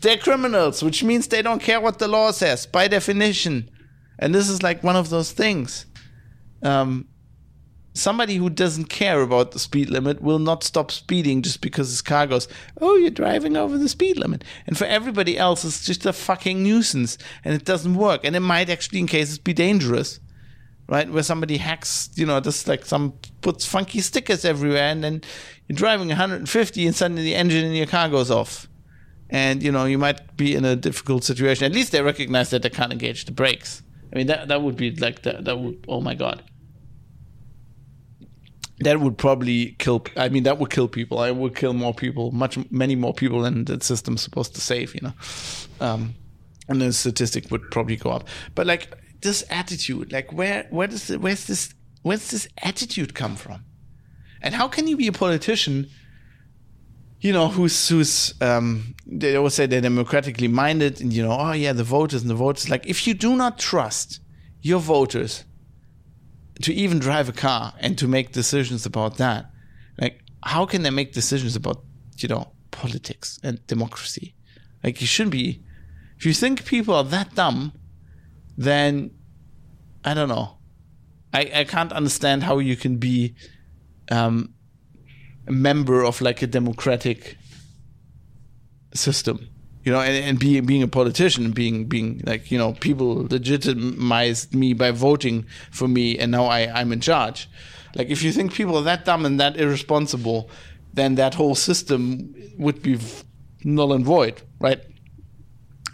Speaker 1: They're criminals, which means they don't care what the law says by definition. And this is like one of those things. Um, somebody who doesn't care about the speed limit will not stop speeding just because his car goes, Oh, you're driving over the speed limit. And for everybody else, it's just a fucking nuisance and it doesn't work. And it might actually, in cases, be dangerous, right? Where somebody hacks, you know, just like some puts funky stickers everywhere and then you're driving 150 and suddenly the engine in your car goes off. And, you know, you might be in a difficult situation. At least they recognize that they can't engage the brakes. I mean, that, that would be like, that, that would, oh my God that would probably kill. I mean, that would kill people. I would kill more people, much many more people than the system's supposed to save. You know, um, and the statistic would probably go up. But like this attitude, like where where does the, where's this where's this attitude come from? And how can you be a politician? You know, who's who's um, they always say they're democratically minded, and you know, oh yeah, the voters and the voters. Like, if you do not trust your voters to even drive a car and to make decisions about that, like how can they make decisions about you know politics and democracy? Like you shouldn't be. If you think people are that dumb, then I don't know. I I can't understand how you can be um, a member of like a democratic system you know, and, and being being a politician, being being like you know, people legitimized me by voting for me, and now I I'm in charge. Like if you think people are that dumb and that irresponsible, then that whole system would be null and void, right?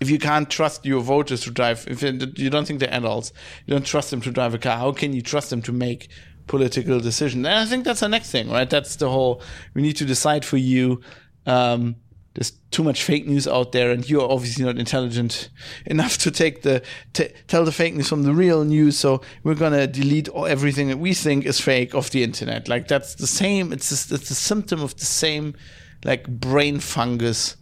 Speaker 1: If you can't trust your voters to drive, if you don't think they're adults, you don't trust them to drive a car, how can you trust them to make political decisions? And I think that's the next thing, right? That's the whole. We need to decide for you. Um, there's too much fake news out there, and you're obviously not intelligent enough to take the t- tell the fake news from the real news. So we're gonna delete all, everything that we think is fake off the internet. Like that's the same. It's just, it's a symptom of the same like brain fungus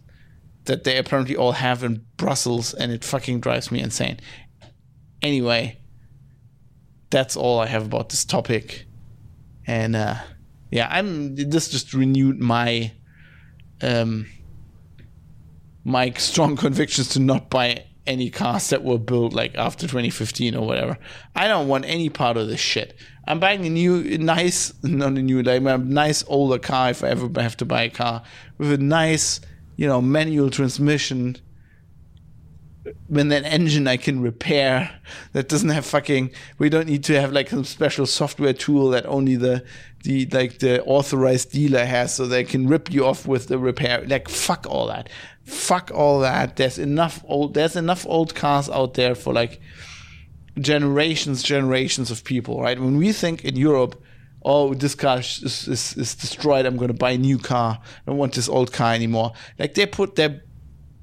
Speaker 1: that they apparently all have in Brussels, and it fucking drives me insane. Anyway, that's all I have about this topic, and uh, yeah, I'm. This just renewed my. Um, my strong convictions to not buy any cars that were built like after 2015 or whatever. I don't want any part of this shit. I'm buying a new, nice, not a new, like a nice older car if I ever have to buy a car with a nice, you know, manual transmission. When that engine I can repair that doesn't have fucking. We don't need to have like some special software tool that only the the like the authorized dealer has, so they can rip you off with the repair. Like fuck all that fuck all that. There's enough old there's enough old cars out there for like generations, generations of people, right? When we think in Europe, oh, this car is, is, is destroyed, I'm going to buy a new car. I don't want this old car anymore. Like they put their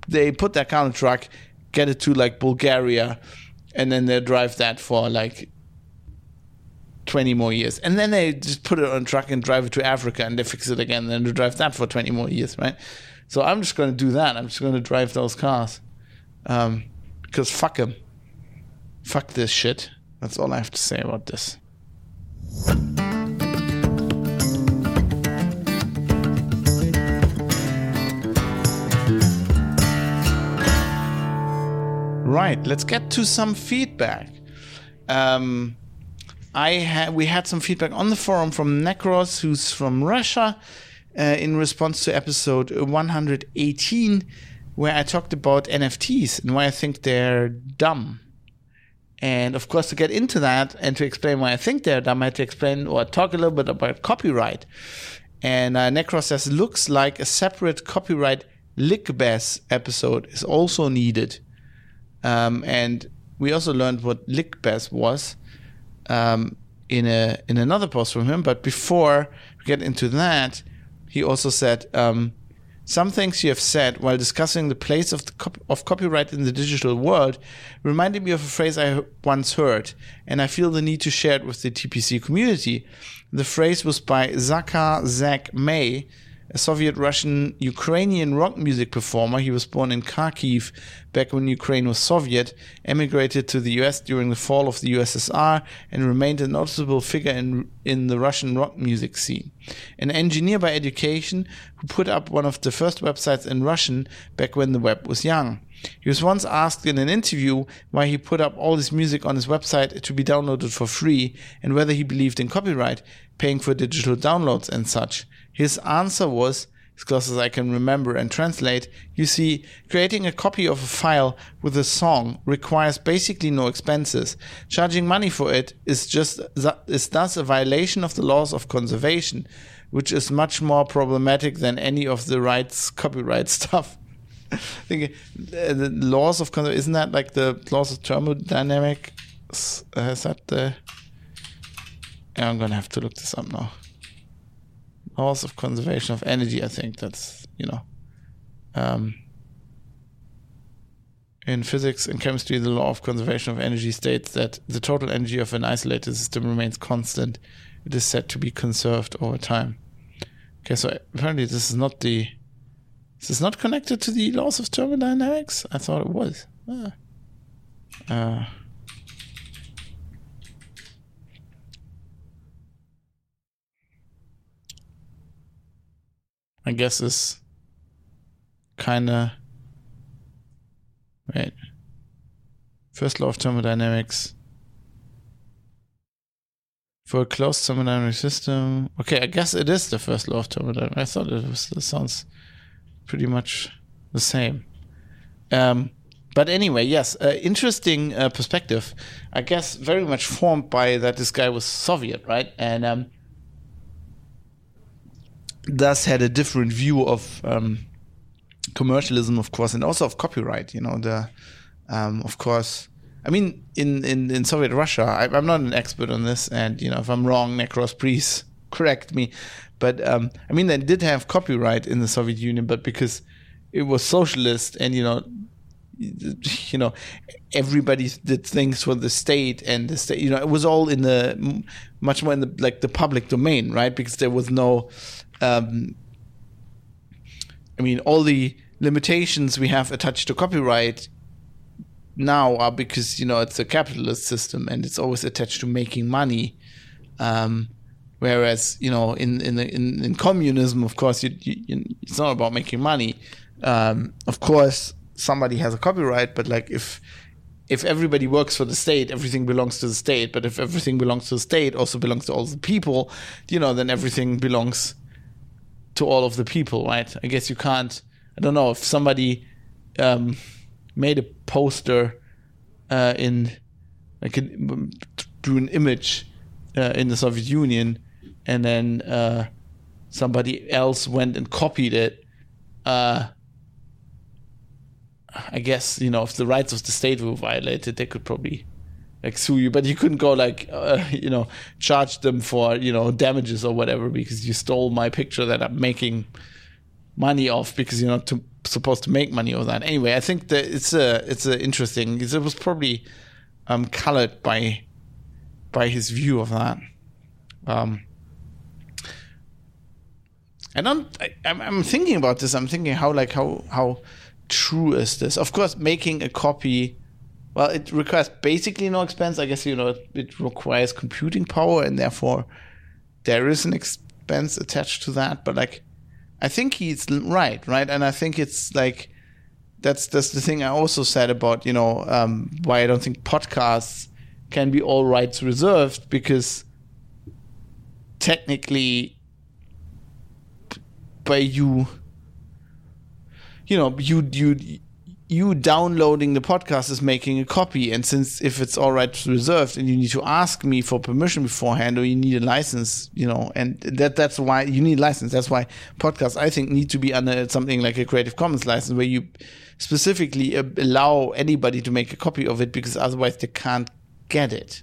Speaker 1: they put their car on a truck, get it to like Bulgaria, and then they drive that for like 20 more years. And then they just put it on a truck and drive it to Africa and they fix it again and then they drive that for 20 more years, right? So I'm just going to do that. I'm just going to drive those cars. Um, because fuck them. Fuck this shit. That's all I have to say about this. Right, let's get to some feedback. Um, I had we had some feedback on the forum from Necros, who's from Russia, uh, in response to episode 118, where I talked about NFTs and why I think they're dumb. And of course, to get into that and to explain why I think they're dumb, I had to explain or talk a little bit about copyright. And uh, Necros says, looks like a separate copyright lickbass episode is also needed. Um, and we also learned what lickbass was um, in a in another post from him. But before we get into that, he also said, um, some things you have said while discussing the place of, the cop- of copyright in the digital world reminded me of a phrase I once heard, and I feel the need to share it with the TPC community. The phrase was by Zakhar Zach May, a Soviet Russian Ukrainian rock music performer. He was born in Kharkiv back when Ukraine was Soviet, emigrated to the US during the fall of the USSR, and remained a noticeable figure in, in the Russian rock music scene. An engineer by education who put up one of the first websites in Russian back when the web was young. He was once asked in an interview why he put up all this music on his website to be downloaded for free and whether he believed in copyright, paying for digital downloads and such. His answer was, as close as I can remember and translate, you see, creating a copy of a file with a song requires basically no expenses. Charging money for it is just is thus a violation of the laws of conservation, which is much more problematic than any of the rights copyright stuff. I think the laws of conservation isn't that like the laws of thermodynamics? Uh, is that the? I'm gonna have to look this up now laws of conservation of energy. I think that's you know, um, in physics and chemistry, the law of conservation of energy states that the total energy of an isolated system remains constant. It is said to be conserved over time. Okay, so apparently this is not the. This is not connected to the laws of thermodynamics. I thought it was. Ah. Uh, I guess is kind of wait. First law of thermodynamics. For a closed thermodynamic system. Okay, I guess it is the first law of thermodynamics. I thought it was. It sounds pretty much the same. Um, but anyway, yes, uh, interesting uh, perspective. I guess very much formed by that this guy was Soviet, right? And um, thus had a different view of um, commercialism, of course, and also of copyright. You know, the um, of course. I mean, in, in, in Soviet Russia, I, am not an expert on this, and you know, if I'm wrong, Necros, please correct me. But um, I mean, they did have copyright in the Soviet Union, but because it was socialist, and you know, you know, everybody did things for the state, and the state, you know, it was all in the much more in the like the public domain, right? Because there was no um, I mean, all the limitations we have attached to copyright now are because you know it's a capitalist system and it's always attached to making money. Um, whereas you know in in, in, in communism, of course, you, you, it's not about making money. Um, of course, somebody has a copyright, but like if if everybody works for the state, everything belongs to the state. But if everything belongs to the state, also belongs to all the people, you know, then everything belongs to all of the people, right? I guess you can't. I don't know if somebody um, made a poster uh, in like a, drew an image uh, in the Soviet Union, and then uh, somebody else went and copied it. Uh, I guess you know if the rights of the state were violated, they could probably like sue you, but you couldn't go like uh, you know charge them for you know damages or whatever because you stole my picture that I'm making money off because you're not to, supposed to make money off that. Anyway, I think that it's a it's a interesting. It was probably um, colored by by his view of that. Um, I don't. I, I'm, I'm thinking about this. I'm thinking how like how how true is this? Of course, making a copy well, it requires basically no expense. I guess you know it, it requires computing power, and therefore there is an expense attached to that. But like, I think he's right, right? And I think it's like that's that's the thing I also said about you know um, why I don't think podcasts can be all rights reserved because technically by you you know you you you downloading the podcast is making a copy. And since if it's all right reserved and you need to ask me for permission beforehand or you need a license you know and that that's why you need license. That's why podcasts i think need to be under something like a creative commons license where you specifically allow anybody to make a copy of it because otherwise they can't get it.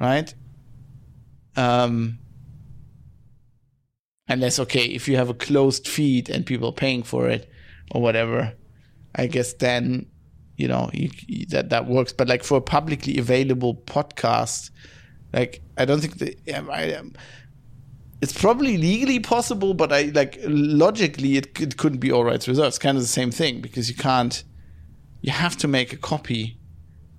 Speaker 1: Right? Um unless okay if you have a closed feed and people paying for it or whatever I guess then you know you, you, that that works. But like for a publicly available podcast, like I don't think I, um, it's probably legally possible, but I like logically it, it couldn't be all rights reserved. It's kind of the same thing because you can't. You have to make a copy,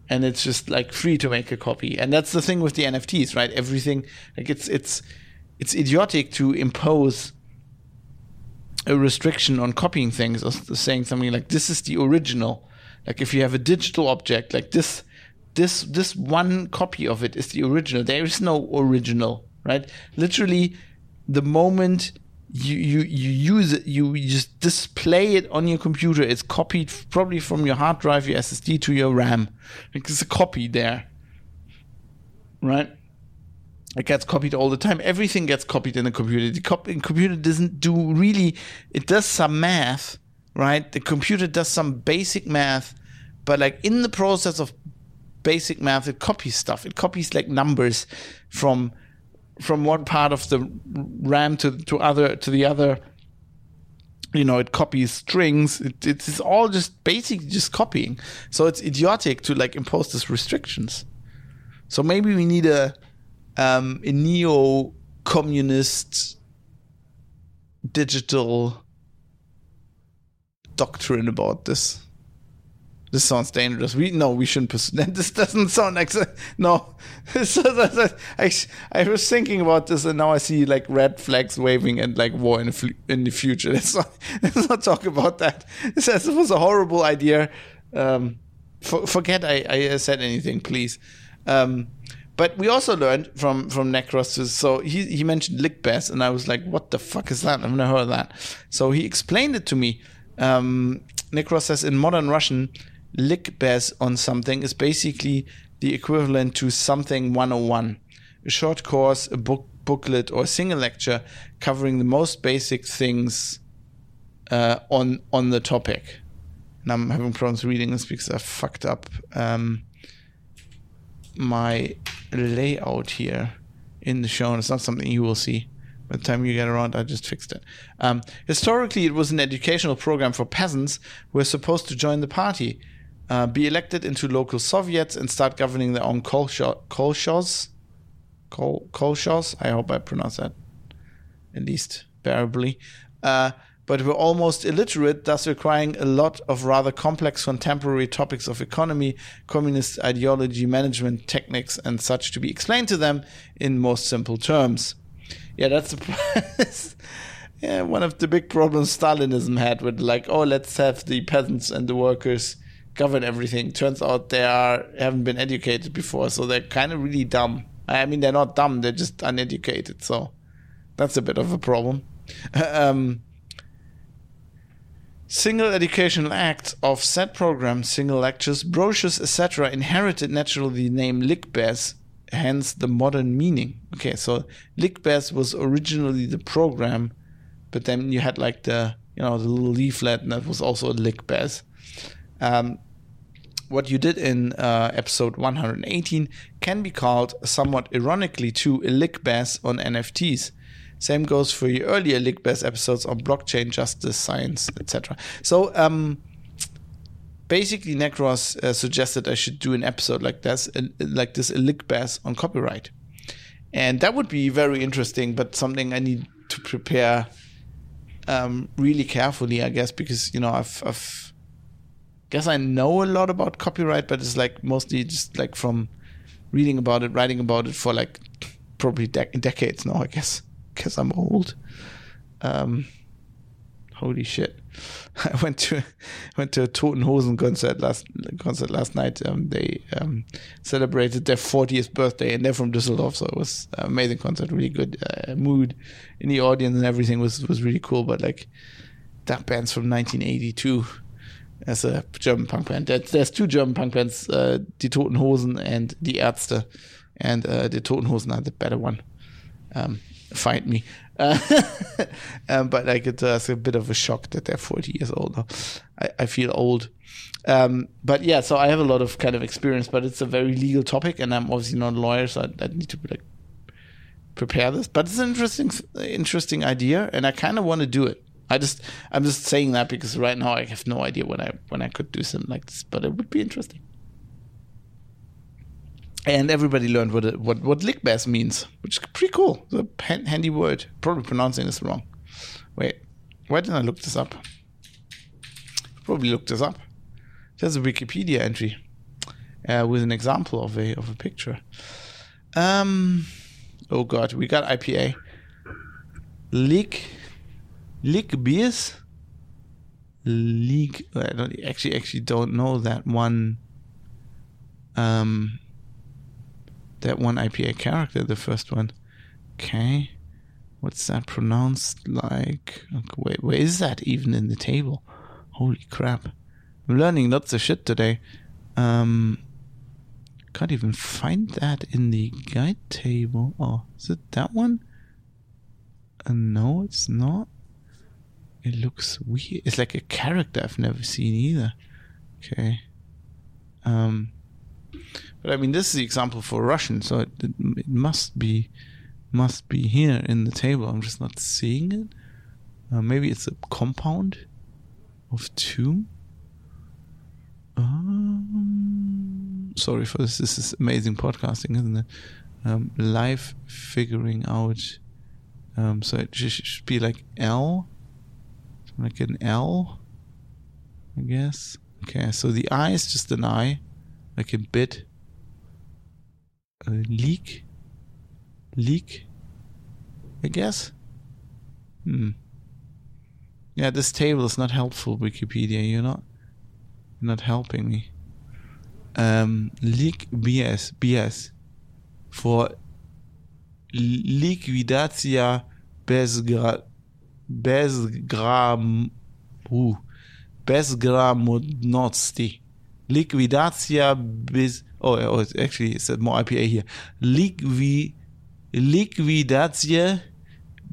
Speaker 1: and it's just like free to make a copy. And that's the thing with the NFTs, right? Everything like it's it's it's idiotic to impose a restriction on copying things or saying something like this is the original. Like if you have a digital object like this, this this one copy of it is the original. There is no original, right? Literally, the moment you you you use it, you just display it on your computer. It's copied probably from your hard drive, your SSD to your RAM. Like it's a copy there, right? It gets copied all the time. Everything gets copied in a computer. The cop- computer doesn't do really. It does some math, right? The computer does some basic math, but like in the process of basic math, it copies stuff. It copies like numbers from from one part of the RAM to to other to the other. You know, it copies strings. It, it's all just basically just copying. So it's idiotic to like impose these restrictions. So maybe we need a um, a neo-communist digital doctrine about this. This sounds dangerous. We no, we shouldn't pursue. This doesn't sound like no. I, I was thinking about this, and now I see like red flags waving and like war in the, in the future. Let's not, let's not talk about that. This, this was a horrible idea. Um, for, forget I, I said anything, please. Um, but we also learned from from Necros. So he he mentioned Lickbaz, and I was like, "What the fuck is that? I've never heard of that." So he explained it to me. Um, Necros says in modern Russian, Lickbaz on something is basically the equivalent to something 101, a short course, a book booklet, or a single lecture covering the most basic things uh, on on the topic. And I'm having problems reading this because I fucked up. Um, my layout here in the show, and it's not something you will see. By the time you get around, I just fixed it. Um, historically, it was an educational program for peasants who were supposed to join the party, uh, be elected into local Soviets, and start governing their own kolshos. Kolshos? I hope I pronounced that at least bearably. Uh, but we were almost illiterate, thus requiring a lot of rather complex contemporary topics of economy, communist ideology, management techniques, and such to be explained to them in most simple terms. Yeah, that's the yeah, one of the big problems Stalinism had with like, oh, let's have the peasants and the workers govern everything. Turns out they are haven't been educated before, so they're kind of really dumb. I mean, they're not dumb; they're just uneducated. So that's a bit of a problem. um, Single educational acts of said program, single lectures, brochures, etc., inherited naturally the name Lickbaz, hence the modern meaning. Okay, so Lickbaz was originally the program, but then you had like the you know the little leaflet, and that was also a Lickbaz. Um, what you did in uh, episode 118 can be called somewhat ironically to a Lickbaz on NFTs same goes for your earlier Lickbaz episodes on blockchain, justice, science, etc. So, um, basically, Necros uh, suggested I should do an episode like this, uh, like this, a Lickbaz on copyright, and that would be very interesting. But something I need to prepare um, really carefully, I guess, because you know I've, I've guess I know a lot about copyright, but it's like mostly just like from reading about it, writing about it for like probably de- decades now, I guess because I'm old. Um, holy shit! I went to went to a Toten Hosen concert last concert last night. Um, they um, celebrated their 40th birthday, and they're from Düsseldorf, so it was an amazing concert. Really good uh, mood in the audience, and everything was was really cool. But like that band's from 1982 as a German punk band. There's two German punk bands, uh, Die Toten Hosen and Die Ärzte, and uh, the Toten Hosen are the better one. Um, find me. Uh, um, but like it's, uh, it's, a bit of a shock that they're 40 years old. I, I feel old. Um, but yeah, so I have a lot of kind of experience, but it's a very legal topic, and I'm obviously not a lawyer, so I, I need to like prepare this. But it's an interesting, interesting idea, and I kind of want to do it. I just, I'm just saying that because right now I have no idea when I when I could do something like this, but it would be interesting. And everybody learned what what what lickbass means, which is pretty cool. It's a handy word. Probably pronouncing this wrong. Wait, why didn't I look this up? Probably looked this up. There's a Wikipedia entry uh, with an example of a of a picture. Um, oh god, we got IPA. Lick, lick beers. League. I don't actually actually don't know that one. Um, that one IPA character, the first one. Okay, what's that pronounced like? Okay, wait, where is that even in the table? Holy crap! I'm learning lots of shit today. Um, can't even find that in the guide table. Oh, is it that one? Uh, no, it's not. It looks weird. It's like a character I've never seen either. Okay. Um, but I mean, this is the example for Russian, so it, it, it must be must be here in the table. I'm just not seeing it. Uh, maybe it's a compound of two. Um, sorry for this. This is amazing podcasting, isn't it? Um, live figuring out. Um, so it should be like L like an L, I guess. Okay, so the I is just an I, like a bit. A leak, leak, I guess. Hmm. Yeah, this table is not helpful, Wikipedia. You're not, you're not helping me. Um, leak BS, BS for liquidatia bezgra bezgram, bezgramodnosti. Liquidatia bis. Oh, oh, actually, it's more IPA here. Liqui, liquidatia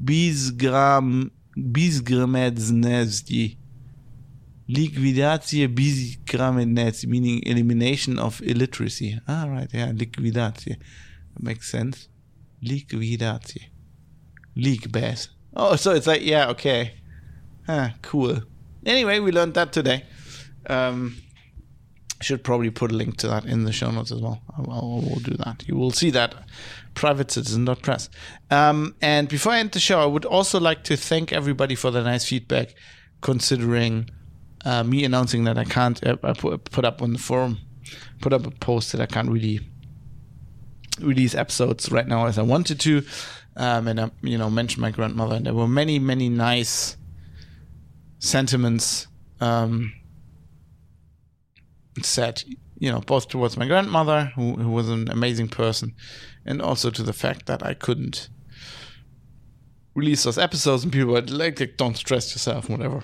Speaker 1: bisgram, bisgramedznesti. Liquidatia bisgramedznesti, meaning elimination of illiteracy. Ah, right, yeah, liquidatia. Makes sense. Liquidatia. Bass. Oh, so it's like, yeah, okay. Huh, cool. Anyway, we learned that today. Um, should probably put a link to that in the show notes as well. I will, will do that. You will see that privatecitizen.press. Um, and before I end the show, I would also like to thank everybody for the nice feedback, considering uh, me announcing that I can't uh, I put, put up on the forum, put up a post that I can't really release episodes right now as I wanted to um, and I, you know, mentioned my grandmother. And there were many, many nice sentiments um, said, you know, both towards my grandmother, who, who was an amazing person, and also to the fact that I couldn't release those episodes, and people were like, like "Don't stress yourself, whatever."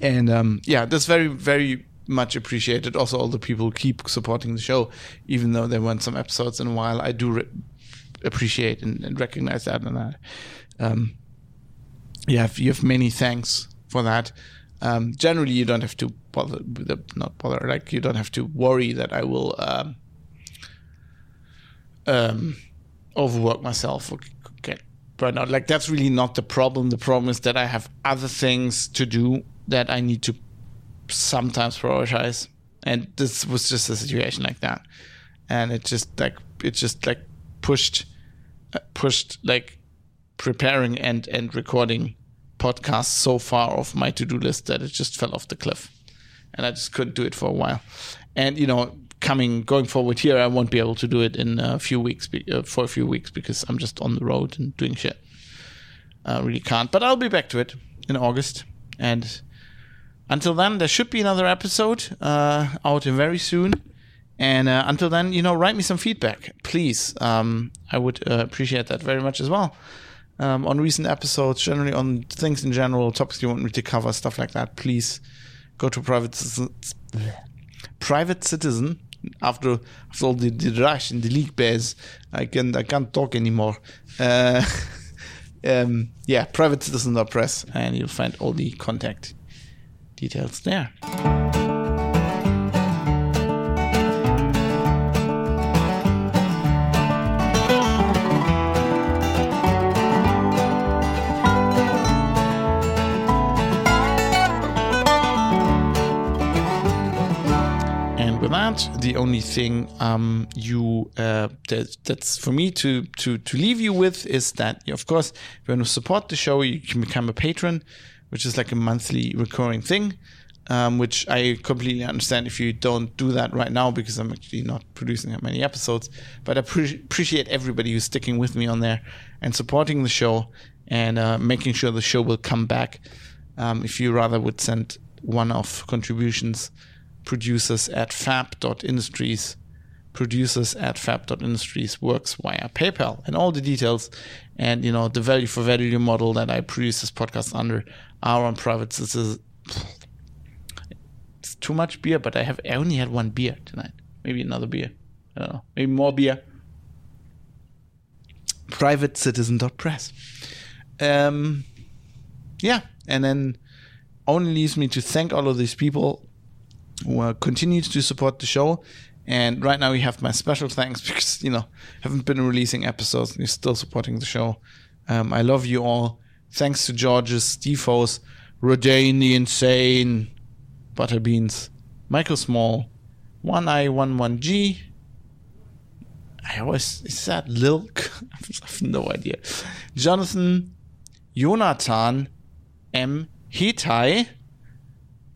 Speaker 1: And um, yeah, that's very, very much appreciated. Also, all the people keep supporting the show, even though there weren't some episodes in a while. I do re- appreciate and, and, recognize that. And I, um, have you have many thanks for that. Um, generally, you don't have to bother, not bother, like you don't have to worry that I will um, um, overwork myself or get burned out. Like that's really not the problem. The problem is that I have other things to do that I need to sometimes prioritize, and this was just a situation like that, and it just like it just like pushed pushed like preparing and and recording podcasts so far off my to-do list that it just fell off the cliff and i just couldn't do it for a while and you know coming going forward here i won't be able to do it in a few weeks uh, for a few weeks because i'm just on the road and doing shit i really can't but i'll be back to it in august and until then there should be another episode uh, out very soon and uh, until then, you know, write me some feedback, please. Um, I would uh, appreciate that very much as well. Um, on recent episodes, generally on things in general, topics you want me to cover, stuff like that, please go to private citizen. Private citizen. After after all the, the rush and the leak bears, I can I can't talk anymore. Uh, um, yeah, private citizen press, and you'll find all the contact details there. The only thing um, you uh, that, that's for me to to to leave you with is that, of course, if you want to support the show, you can become a patron, which is like a monthly recurring thing. Um, which I completely understand if you don't do that right now because I'm actually not producing that many episodes. But I pre- appreciate everybody who's sticking with me on there and supporting the show and uh, making sure the show will come back. Um, if you rather would send one off contributions, producers at fab.industries, producers at fab.industries works via PayPal and all the details and you know the value for value model that I produce this podcast under are on private this citizens too much beer, but I have I only had one beer tonight. Maybe another beer. I don't know. Maybe more beer. Private Press. Um, yeah, and then only leaves me to thank all of these people who uh, continue to support the show. And right now, we have my special thanks because you know haven't been releasing episodes. And you're still supporting the show. Um, I love you all. Thanks to Georges, Steve Rodain the Insane, Butterbeans, Michael Small, One I One One G. I always is that Lilk? I have no idea. Jonathan, Jonathan, M. Hitai,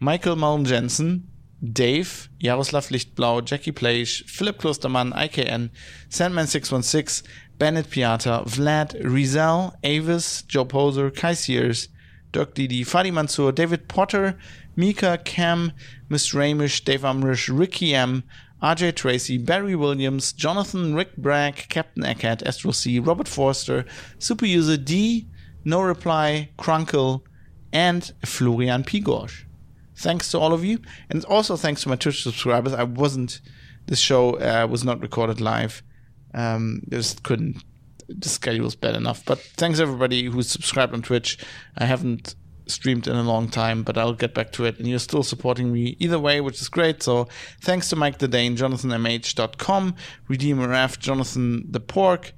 Speaker 1: Michael Malm Jensen, Dave, Jaroslav Lichtblau, Jackie Plage, Philip Klostermann, IKN, Sandman616, Bennett Piata, Vlad, Rizal, Avis, Joe Poser, Kai Sears, Dirk Didi, Fadi Mansour, David Potter, Mika, Cam, Miss Ramish, Dave Amrish, Ricky M, RJ Tracy, Barry Williams, Jonathan, Rick Bragg, Captain Eckert, Astro C, Robert Forster, Superuser D, No Reply, Crunkle, and Florian Pigorsch. Thanks to all of you, and also thanks to my Twitch subscribers. I wasn't, this show uh, was not recorded live. Um, just couldn't, the schedule was bad enough. But thanks everybody who's subscribed on Twitch. I haven't streamed in a long time, but I'll get back to it. And you're still supporting me either way, which is great. So thanks to Mike the Dane, JonathanMH.com, Redeemer F, Jonathan the Pork.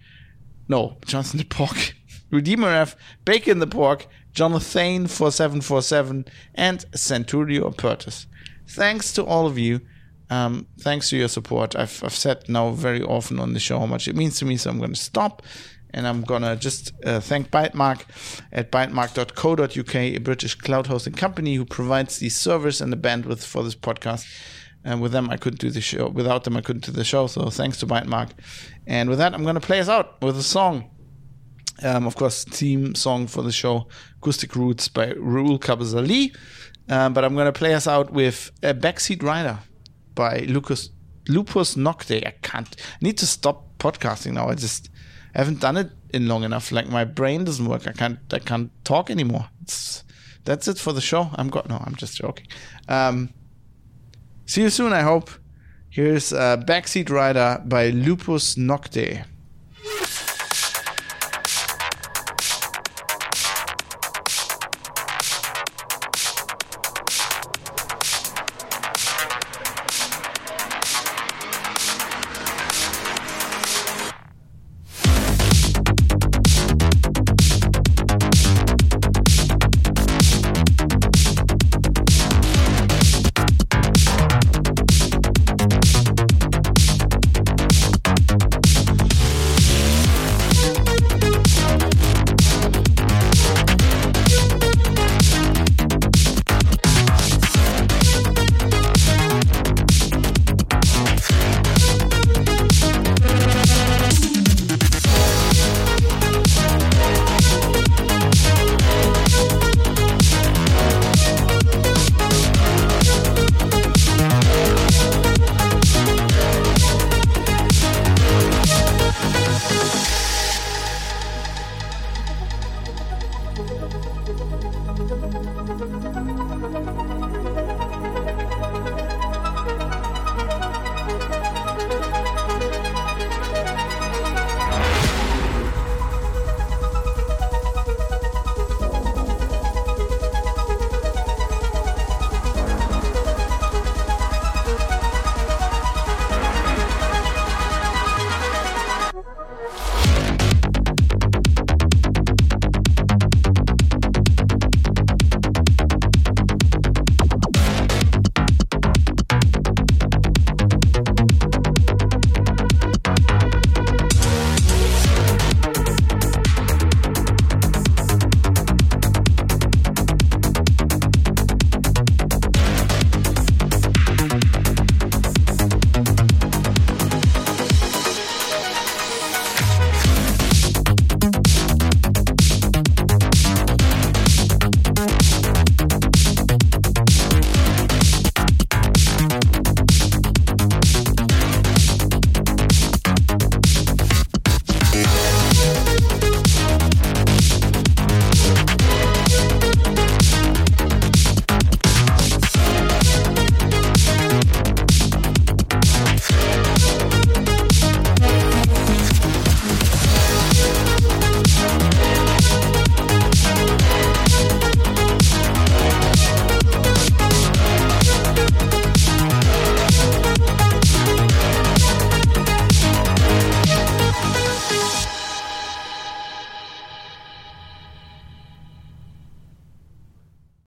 Speaker 1: No, Jonathan the Pork. Redeemer Bacon the Pork, Jonathan 4747, and Centurio Apertus. Thanks to all of you. Um, thanks to your support. I've, I've said now very often on the show how much it means to me, so I'm going to stop and I'm gonna just uh, thank Bytemark at bytemark.co.uk, a British cloud hosting company who provides the servers and the bandwidth for this podcast. And with them, I couldn't do the show. Without them, I couldn't do the show. So thanks to Bytemark. And with that, I'm gonna play us out with a song. Um, of course, theme song for the show, Acoustic Roots by Raúl Cabezalí. Um, but I'm gonna play us out with a Backseat Rider by Lucas Lupus Nocte. I can't. I need to stop podcasting now. I just haven't done it in long enough. Like my brain doesn't work. I can't I can't talk anymore. It's, that's it for the show. I'm got no. I'm just joking. Um, see you soon. I hope. Here's uh, Backseat Rider by Lupus Nocte.